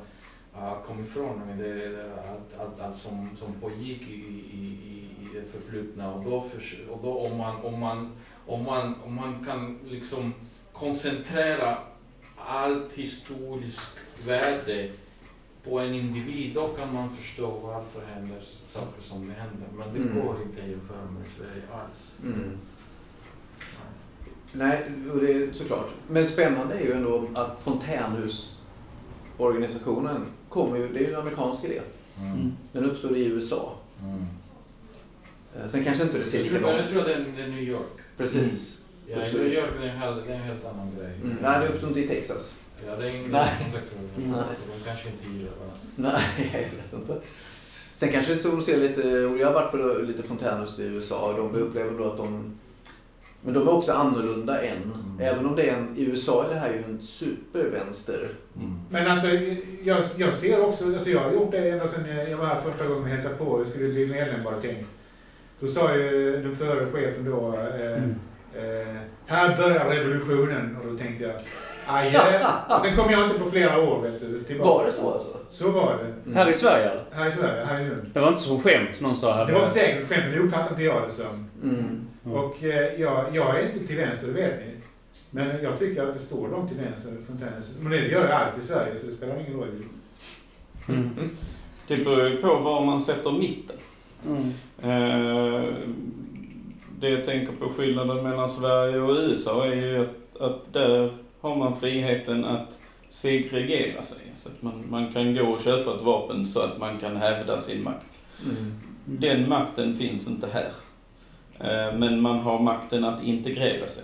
uh, kom ifrån. Det, allt, allt, allt som, som pågick i, i, i, det förflutna. Och då, för, och då om, man, om, man, om, man, om man kan liksom koncentrera allt historiskt värde på en individ, då kan man förstå varför händer saker som det händer. Men det Mm. går inte att jämföra med Sverige alls. Mm. Nej, och det är såklart. Men spännande är ju ändå att fontänhusorganisationen kommer ju, det är ju en amerikansk idé. Mm. Den uppstod i USA. Mm. Eh, Sen kanske inte det ser Jag tror, men likadant jag tror att det är, New York. Precis. Ja, New York det är en helt, det är en helt annan grej. Mm. Nej, det uppstod inte i Texas. Ja, det är ingen Nej. Nej. De kanske inte gillar varandra. Nej, [laughs] jag vet inte. Sen kanske det som ser lite, och jag har varit på lite fontänhus i USA och de upplever då att de men de är också annorlunda än. Mm. Även om det är en, i USA är det här ju en supervänster. Mm. Men alltså, jag, jag ser också, alltså jag har gjort det ända sedan jag var här första gången och hälsade på och skulle bli medlem bara tänkt. Då sa ju den förre chefen då, eh, Mm. eh, här börjar revolutionen. Och då tänkte jag, aj, och Sen kom jag inte på flera år vet du, tillbaka. Var det så alltså? Så var det. Mm. Här i Sverige eller? Här i Sverige, här i Lund. Det var inte som skämt någon sa här. Det var säkert skämt, men det uppfattade inte jag det som. Mm. Mm. Och eh, jag, jag är inte till vänster, det vet ni. Men jag tycker att det står långt till vänster, Fontänhuset. Men det gör jag alltid i Sverige, så det spelar ingen roll. Mm. Det beror ju på var man sätter mitten. Mm. Eh, det jag tänker på skillnaden mellan Sverige och USA är ju att, att där har man friheten att segregera sig. Så att man, man kan gå och köpa ett vapen så att man kan hävda sin makt. Mm. Den makten finns inte här. Eh, men man har makten att integrera sig.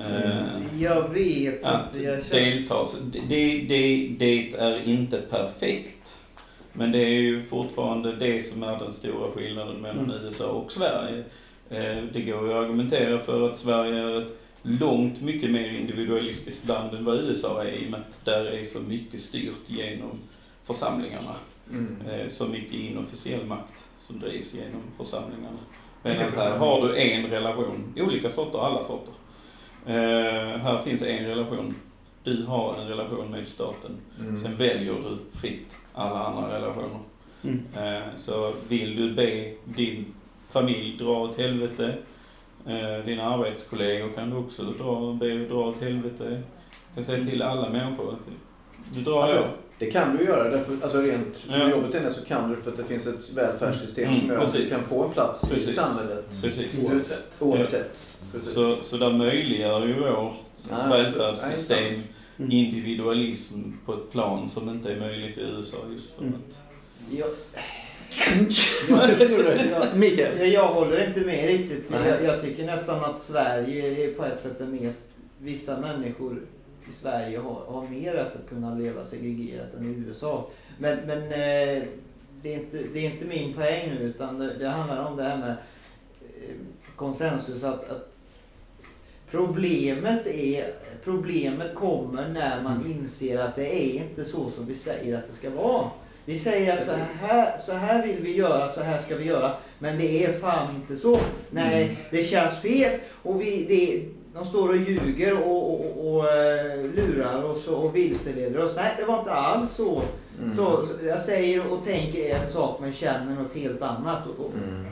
Eh, Jag vet att inte. Jag delta. Det, det, det är inte perfekt. Men det är ju fortfarande det som är den stora skillnaden mellan Mm. USA och Sverige. Eh, Det går ju att argumentera för att Sverige är ett långt mycket mer individualistiskt land än vad USA är i och med att där är så mycket styrt genom församlingarna. Mm. Eh, Så mycket inofficiell makt som drivs genom församlingarna. Medan här har du en relation, olika sorter, alla sorter. Eh, här finns en relation. Du har en relation med staten. Mm. Sen väljer du fritt alla andra relationer. Mm. Eh, så vill du be din familj dra åt helvete, eh, dina arbetskollegor kan du också dra, be dra åt helvete. Du kan säga till alla människor att du drar Ja, jag. Det kan du göra. Därför, alltså rent Ja. jobbet är så kan du för att det finns ett välfärdssystem Mm, som gör att du kan få en plats i Precis. samhället. Precis. Oavsett. Oavsett. Precis. Så, så där möjliggör ju vårt Ja, välfärdssystem nej, Mm. individualism på ett plan som inte är möjligt i USA just för Mm. att... Det? Mikael? jag, jag håller inte med riktigt. Jag, jag tycker nästan att Sverige är på ett sätt den mest... Vissa människor i Sverige har, har mer rätt att kunna leva segregerat än i USA. Men, men eh, det, är inte, det är inte min poäng nu utan det, det handlar om det här med eh, konsensus. Att, att problemet, är, problemet kommer när man inser att det är inte så som vi säger att det ska vara. Vi säger att så här, så här vill vi göra, så här ska vi göra. Men det är fan inte så. Nej, Mm. det känns fel. Och vi, det, de står och ljuger och, och, och, och eh, lurar oss och, och vilseleder oss. Nej, det var inte alls så. Mm. så. Jag säger och tänker en sak men känner något helt annat. Mm.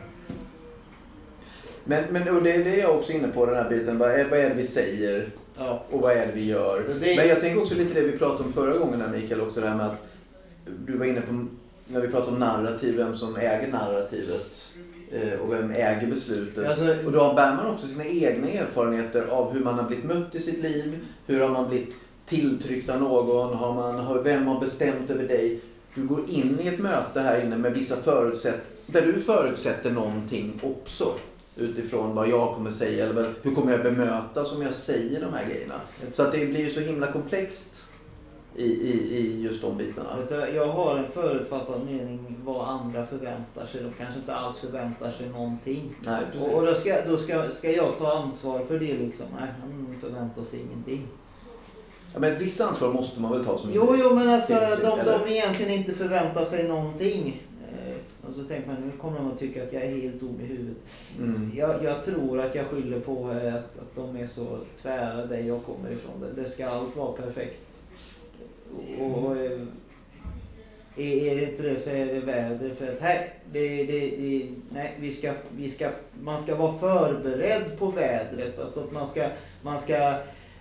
Men, men och det är det jag också är inne på, den här biten. Vad är, vad är det vi säger ja. och vad är det vi gör? Det- Men jag tänker också lite det vi pratade om förra gången här Mikael, också det här med att du var inne på, när vi pratade om narrativ, vem som äger narrativet eh, och vem äger beslutet. Alltså, Och då bär man också sina egna erfarenheter av hur man har blivit mött i sitt liv, hur har man blivit tilltryckt av någon, har man, vem har bestämt över dig. Du går in i ett möte här inne med vissa förutsättningar, där du förutsätter någonting också. Utifrån vad jag kommer säga eller hur kommer jag bemöta som jag säger de här grejerna. Så att det blir ju så himla komplext i, i, i just de bitarna. Jag har en förutfattad mening vad andra förväntar sig. De kanske inte alls förväntar sig någonting. Nej, precis. Och, och då, ska, då ska, ska jag ta ansvar för det liksom. Nej, han förväntar sig ingenting. Ja, men ett visst ansvar måste man väl ta som Jo, jo, men alltså de, eller? de egentligen inte förväntar sig någonting. Eh, Och så tänker man, nu kommer de att tycka att jag är helt dum i huvudet. Mm. Jag, jag tror att jag skyller på eh, att, att de är så tvära där jag kommer ifrån. Det, det ska allt vara perfekt. Och, och eh, är, är det inte det så är det väder. För att här, det, det, det, nej, vi ska, vi ska, man ska vara förberedd på vädret. Alltså att man ska, man ska,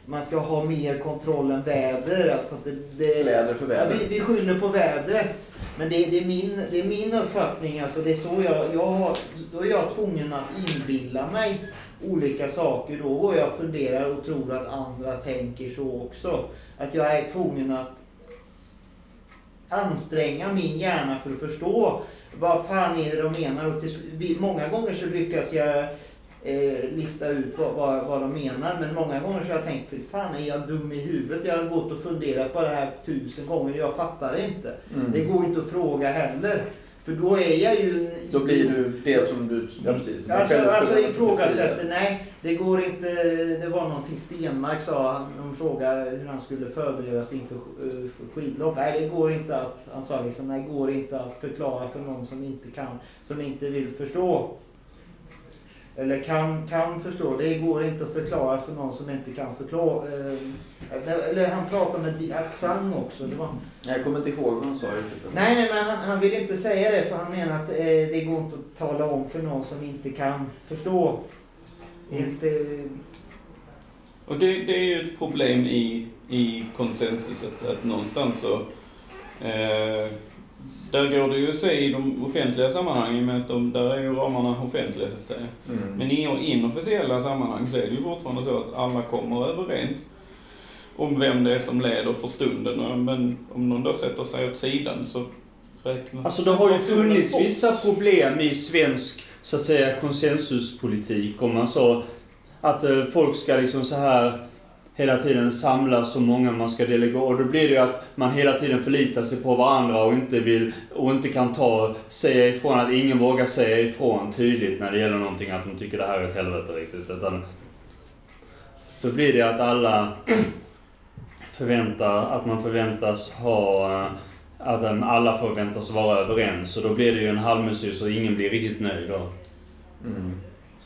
man ska ha mer kontroll än väder. Alltså att det, det, Kläder för Ja, väder. vi, vi skyller på vädret. Men det, det, är min, det är min uppfattning. Alltså det är så jag, jag, har- då är jag tvungen att inbilla mig olika saker. Då går jag och funderar och tror att andra tänker så också. Att jag är tvungen att anstränga min hjärna för att förstå vad fan är det de menar. Och till, många gånger så lyckas jag eh, lista ut vad, vad, vad de menar. Men många gånger så har jag tänkt, för fan är jag dum i huvudet? Jag har gått och funderat på det här tusen gånger, jag fattar inte. Mm. Det går inte att fråga heller. För då är jag ju en Då blir du det som du... Ja, precis. Alltså, Själv- alltså ifrågasätter, nej det går inte. Det var någonting Stenmark sa, han, de frågade hur han skulle förbereda sig inför eh, för skidlopp. Nej det går inte att, han sa liksom, nej det går inte att förklara för någon som inte kan, som inte vill förstå. Eller kan, kan förstå, det går inte att förklara för någon som inte kan förklara. Eh, eller han pratade med Accent också. Det var, Jag kommer inte ihåg vad han sa riktigt. Nej, nej, men han, han vill inte säga det för han menar att eh, det går inte att tala om för någon som inte kan förstå. Inte... Och det, det är ju ett problem i, i konsensuset att någonstans så eh, där går det ju att se i de offentliga sammanhangen med att de, där är ju ramarna offentliga så att säga. Mm. Men i inofficiella sammanhang så är det ju fortfarande så att alla kommer överens om vem det är som leder för stunden. Men om någon då sätter sig åt sidan så räknas Alltså det har ju funnits bort. vissa problem i svensk, så att säga, konsensuspolitik. Om man så att eh, folk ska liksom så här hela tiden samla så många man ska delegera. Och då blir det ju att man hela tiden förlitar sig på varandra och inte vill, och inte kan ta, säga ifrån, att ingen vågar säga ifrån tydligt när det gäller någonting, att de tycker det här är ett helvete riktigt. Utan då blir det att alla [clears throat] förväntar, att man förväntas ha att alla förväntas vara överens och då blir det ju en halvmesyr så ingen blir riktigt nöjd då. Mm.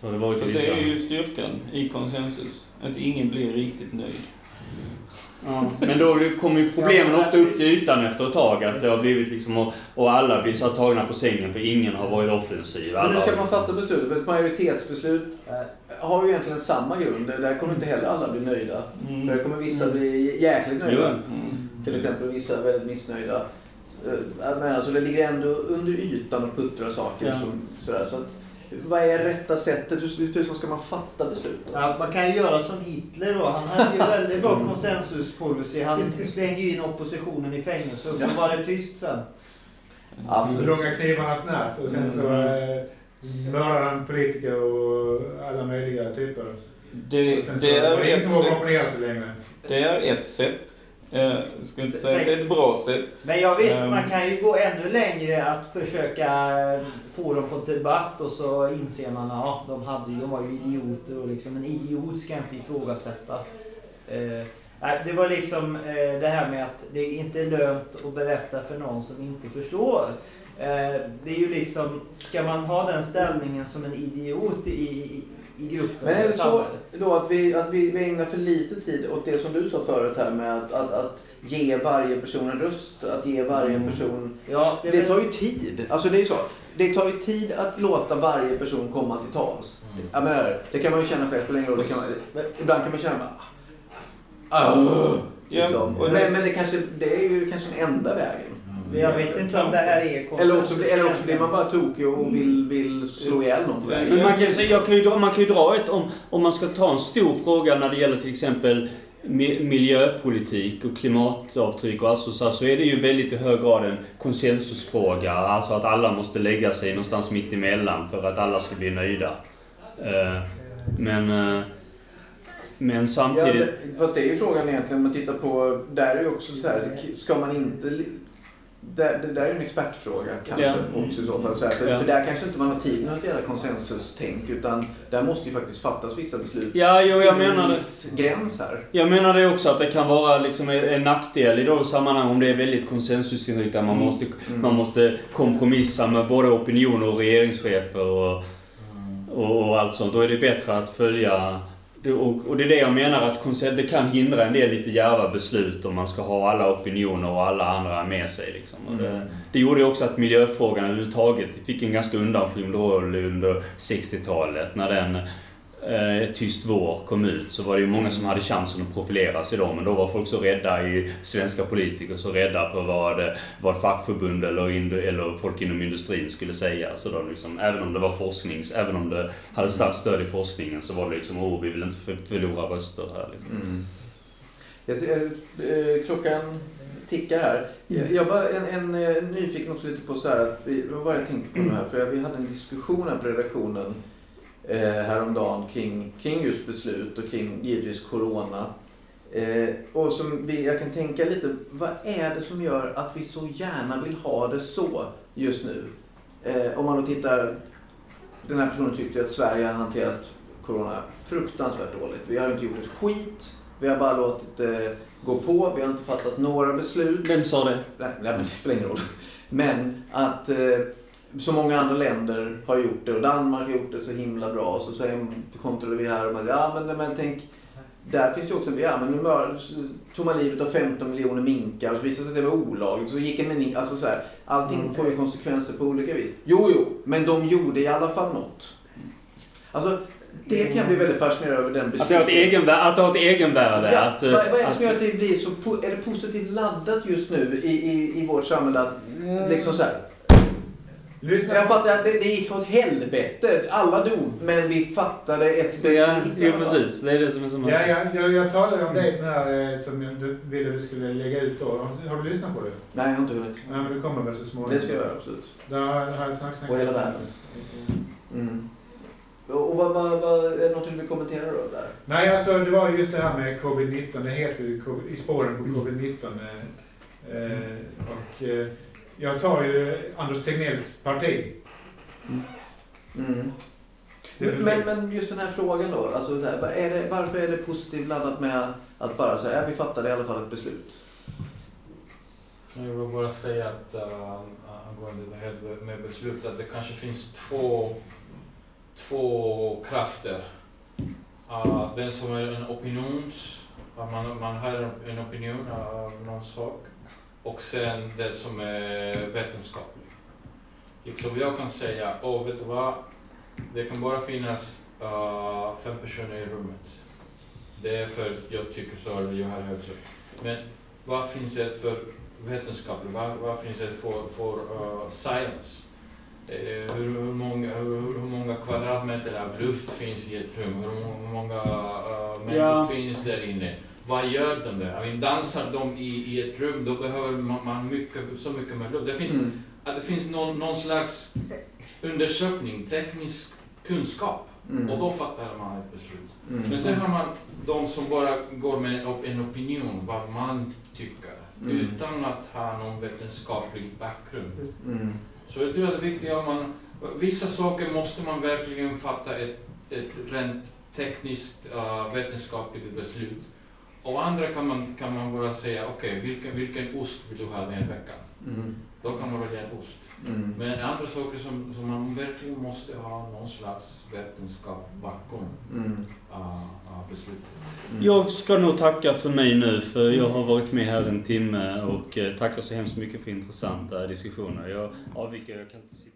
Så det var Fast det är ju styrkan i konsensus. Att ingen blir riktigt nöjd. Ja, men då kommer ju problemen ofta upp till ytan efter ett tag. Att det har blivit liksom, och, alla blir så tagna på sängen för ingen har varit offensiv. Men Alla nu ska har- man fatta beslutet. För ett majoritetsbeslut eh, har ju egentligen samma grund. Där kommer inte heller alla bli nöjda. Mm. För där kommer vissa bli jäkligt nöjda. Mm. Till exempel vissa väldigt missnöjda. Eh, Men alltså det ligger ändå under ytan och puttrar saker. Ja. Som, sådär. Så att, vad är rätta sättet? Hur, hur tusan ska man fatta beslut? Ja, man kan ju göra som Hitler då. Han hade ju väldigt bra konsensuspolicy. Han slängde ju in oppositionen i fängelse och så var det tyst sen. Absolut. Långa knivarna snabbt och sen så eh, mördade han politiker och alla möjliga typer. Det, Och sen så det, var är det ingen ett som vågade sätt, opponera sig längre. det är ett sätt. Eh, Jag skulle inte säga att det är ett bra sätt. Men jag vet, Ehm. man kan ju gå ännu längre att försöka få dem på debatt och så inser man att ja, de, hade, de var ju idioter och liksom en idiot ska inte ifrågasätta. Eh, nej, det var liksom eh, det här med att det inte är lönt att berätta för någon som inte förstår. Det är ju liksom, ska man ha den ställningen som en idiot i, i, gruppen? Men är det så då att vi, att vi, vi ägnar för lite tid åt det som du sa förut här med att, att, att ge varje person en röst, att ge varje Mm. person... Ja, Det tar ju tid. Alltså det är så. Det tar ju tid att låta varje person komma till tals. Jag menar, det kan man ju känna själv, ingen roll. Det kan man, ibland kan man känna bara... Ja, liksom. men, men det, kanske, det är ju kanske den enda vägen. Men jag vet inte om det här är Eller också, eller också blir man bara tokig och vill, vill slå ihjäl någon på vägen. Men man kan, jag kan ju dra, man kan ju dra ett, om, om man ska ta en stor fråga när det gäller till exempel mi- miljöpolitik och klimatavtryck och alltså så, här, så är det ju väldigt i hög grad en konsensusfråga. Alltså att alla måste lägga sig någonstans mitt emellan för att alla ska bli nöjda. Eh, Men, eh, men Ja, samtidigt... det, fast det är ju frågan egentligen, om man tittar på, där är ju också så här, ska man inte där, det där är en expertfråga kanske Ja. också i så fall. Så här, för, Ja. för där kanske inte man har tid med att göra konsensustänk utan där måste ju faktiskt fattas vissa beslut. Ja, jo, jag menar det. gräns här. Jag menar det också att det kan vara liksom en nackdel i då sammanhang om det är väldigt konsensusinriktat. Man Mm. måste, Mm. man måste kompromissa med både opinioner och regeringschefer och, och, och allt sånt. Då är det bättre att följa det- och, och det är det jag menar att det kan hindra en del lite djärva beslut om man ska ha alla opinioner och alla andra med sig. Liksom. Och det, det gjorde också att miljöfrågan överhuvudtaget fick en ganska undanskymd roll under 60-talet. När den eh, Tyst vår kom ut så var det ju många som hade chansen att profilera sig då. Men då var folk så rädda i svenska politiker, så rädda för vad, vad fackförbund eller, eller folk inom industrin skulle säga. Så då liksom, även om det var forsknings, även om det hade starkt stöd i forskningen så var det liksom, åh vi vill inte förlora röster här. Liksom. Mm. Jag, ser- eh, klockan tickar här. Jag, jag bara en, en, eh, nyfiken också lite på så här att vi, vad var det jag tänkte på nu här? För vi hade en diskussion här på redaktionen eh, häromdagen kring, kring just beslut och kring givetvis Corona. Eh, och som vi, jag kan tänka lite, vad är det som gör att vi så gärna vill ha det så just nu? Eh, om man då tittar, den här personen tyckte att Sverige har hanterat Corona fruktansvärt dåligt. Vi har inte gjort ett skit. Vi har bara låtit det gå på. Vi har inte fattat några beslut. Vem sa det? Nej, nej, men det spelar ingen roll. Men att eh, så många andra länder har gjort det och Danmark har gjort det så himla bra. Så säger, kontrollerar vi här och man ja men, men tänk, där finns ju också, ja men nu mör, så tog man livet av 15 miljoner minkar och så visade det sig att det var olagligt. Så gick en meni, alltså så här, allting får ju konsekvenser på olika vis. Jo, jo, men de gjorde i alla fall något. Alltså, det kan jag bli väldigt fascinerad över den Att det har ett, egenvärde, att det har ett egenvärde. Ja, att, vad, vad är det att, som gör att det blir så är det positivt laddat just nu i, i, i vårt samhälle att liksom så här, Lyssna. Jag fattar, det, det gick åt helvete. Alla dog, men vi fattade ett beslut. Ja, jo precis. Det är det som är så Ja, jag, jag, jag talade om det den här eh, som du ville du skulle lägga ut då. Har, har du lyssnat på det? Nej, jag har inte hunnit. Nej, men det kommer väl så småningom. Det ska jag göra, absolut. Där har jag snack, snack, Och hela världen. Mm. Och vad, vad, vad, är det något du vill kommentera då där? Nej, alltså det var just det här med covid-19. Det heter ju i spåren på covid-19. Eh, eh, och eh, jag tar ju Anders Tegnells parti. Mm. Väl Men, men just den här frågan då. Alltså, där, är det, varför är det positivt laddat med att bara säga att vi fattade i alla fall ett beslut? Jag vill bara säga att uh, angående det här med beslut, att det kanske finns två, två krafter. Uh, den som är en opinions, att man, man har en- en opinion av någon sak. Och sen det som är vetenskapligt. Liksom jag kan säga, åh vet du vad? Det kan bara finnas uh, fem personer i rummet. Det är för jag tycker så, eller jag har hört så. Men vad finns det för vetenskapligt, vad, vad finns det för, för uh, science? Eh, hur, hur, många, hur, hur många kvadratmeter av luft finns i ett rum? Hur, hur många uh, människor Ja. finns där inne? Vad gör de där? I mean, dansar de i, i ett rum, då behöver man, man mycket, så mycket med luft. Det finns, Mm. att det finns någon, någon slags undersökning, teknisk kunskap. Mm. Och då fattar man ett beslut. Mm. Men sen har man de som bara går med en, op- en opinion, vad man tycker, Mm. utan att ha någon vetenskaplig bakgrund. Mm. Så jag tror att det viktiga är man, vissa saker måste man verkligen fatta ett, ett rent tekniskt, uh, vetenskapligt beslut. Och andra kan man, kan man bara säga, okej, vilken, vilken ost vill du ha den här veckan? Mm. Då kan man välja en ost. Mm. Men andra saker som, som man verkligen måste ha någon slags vetenskap bakom Mm. uh, uh, beslutet. Mm. Jag ska nog tacka för mig nu för jag har varit med här en timme och eh, tackar så hemskt mycket för intressanta diskussioner. Jag avviker, jag kan inte sitta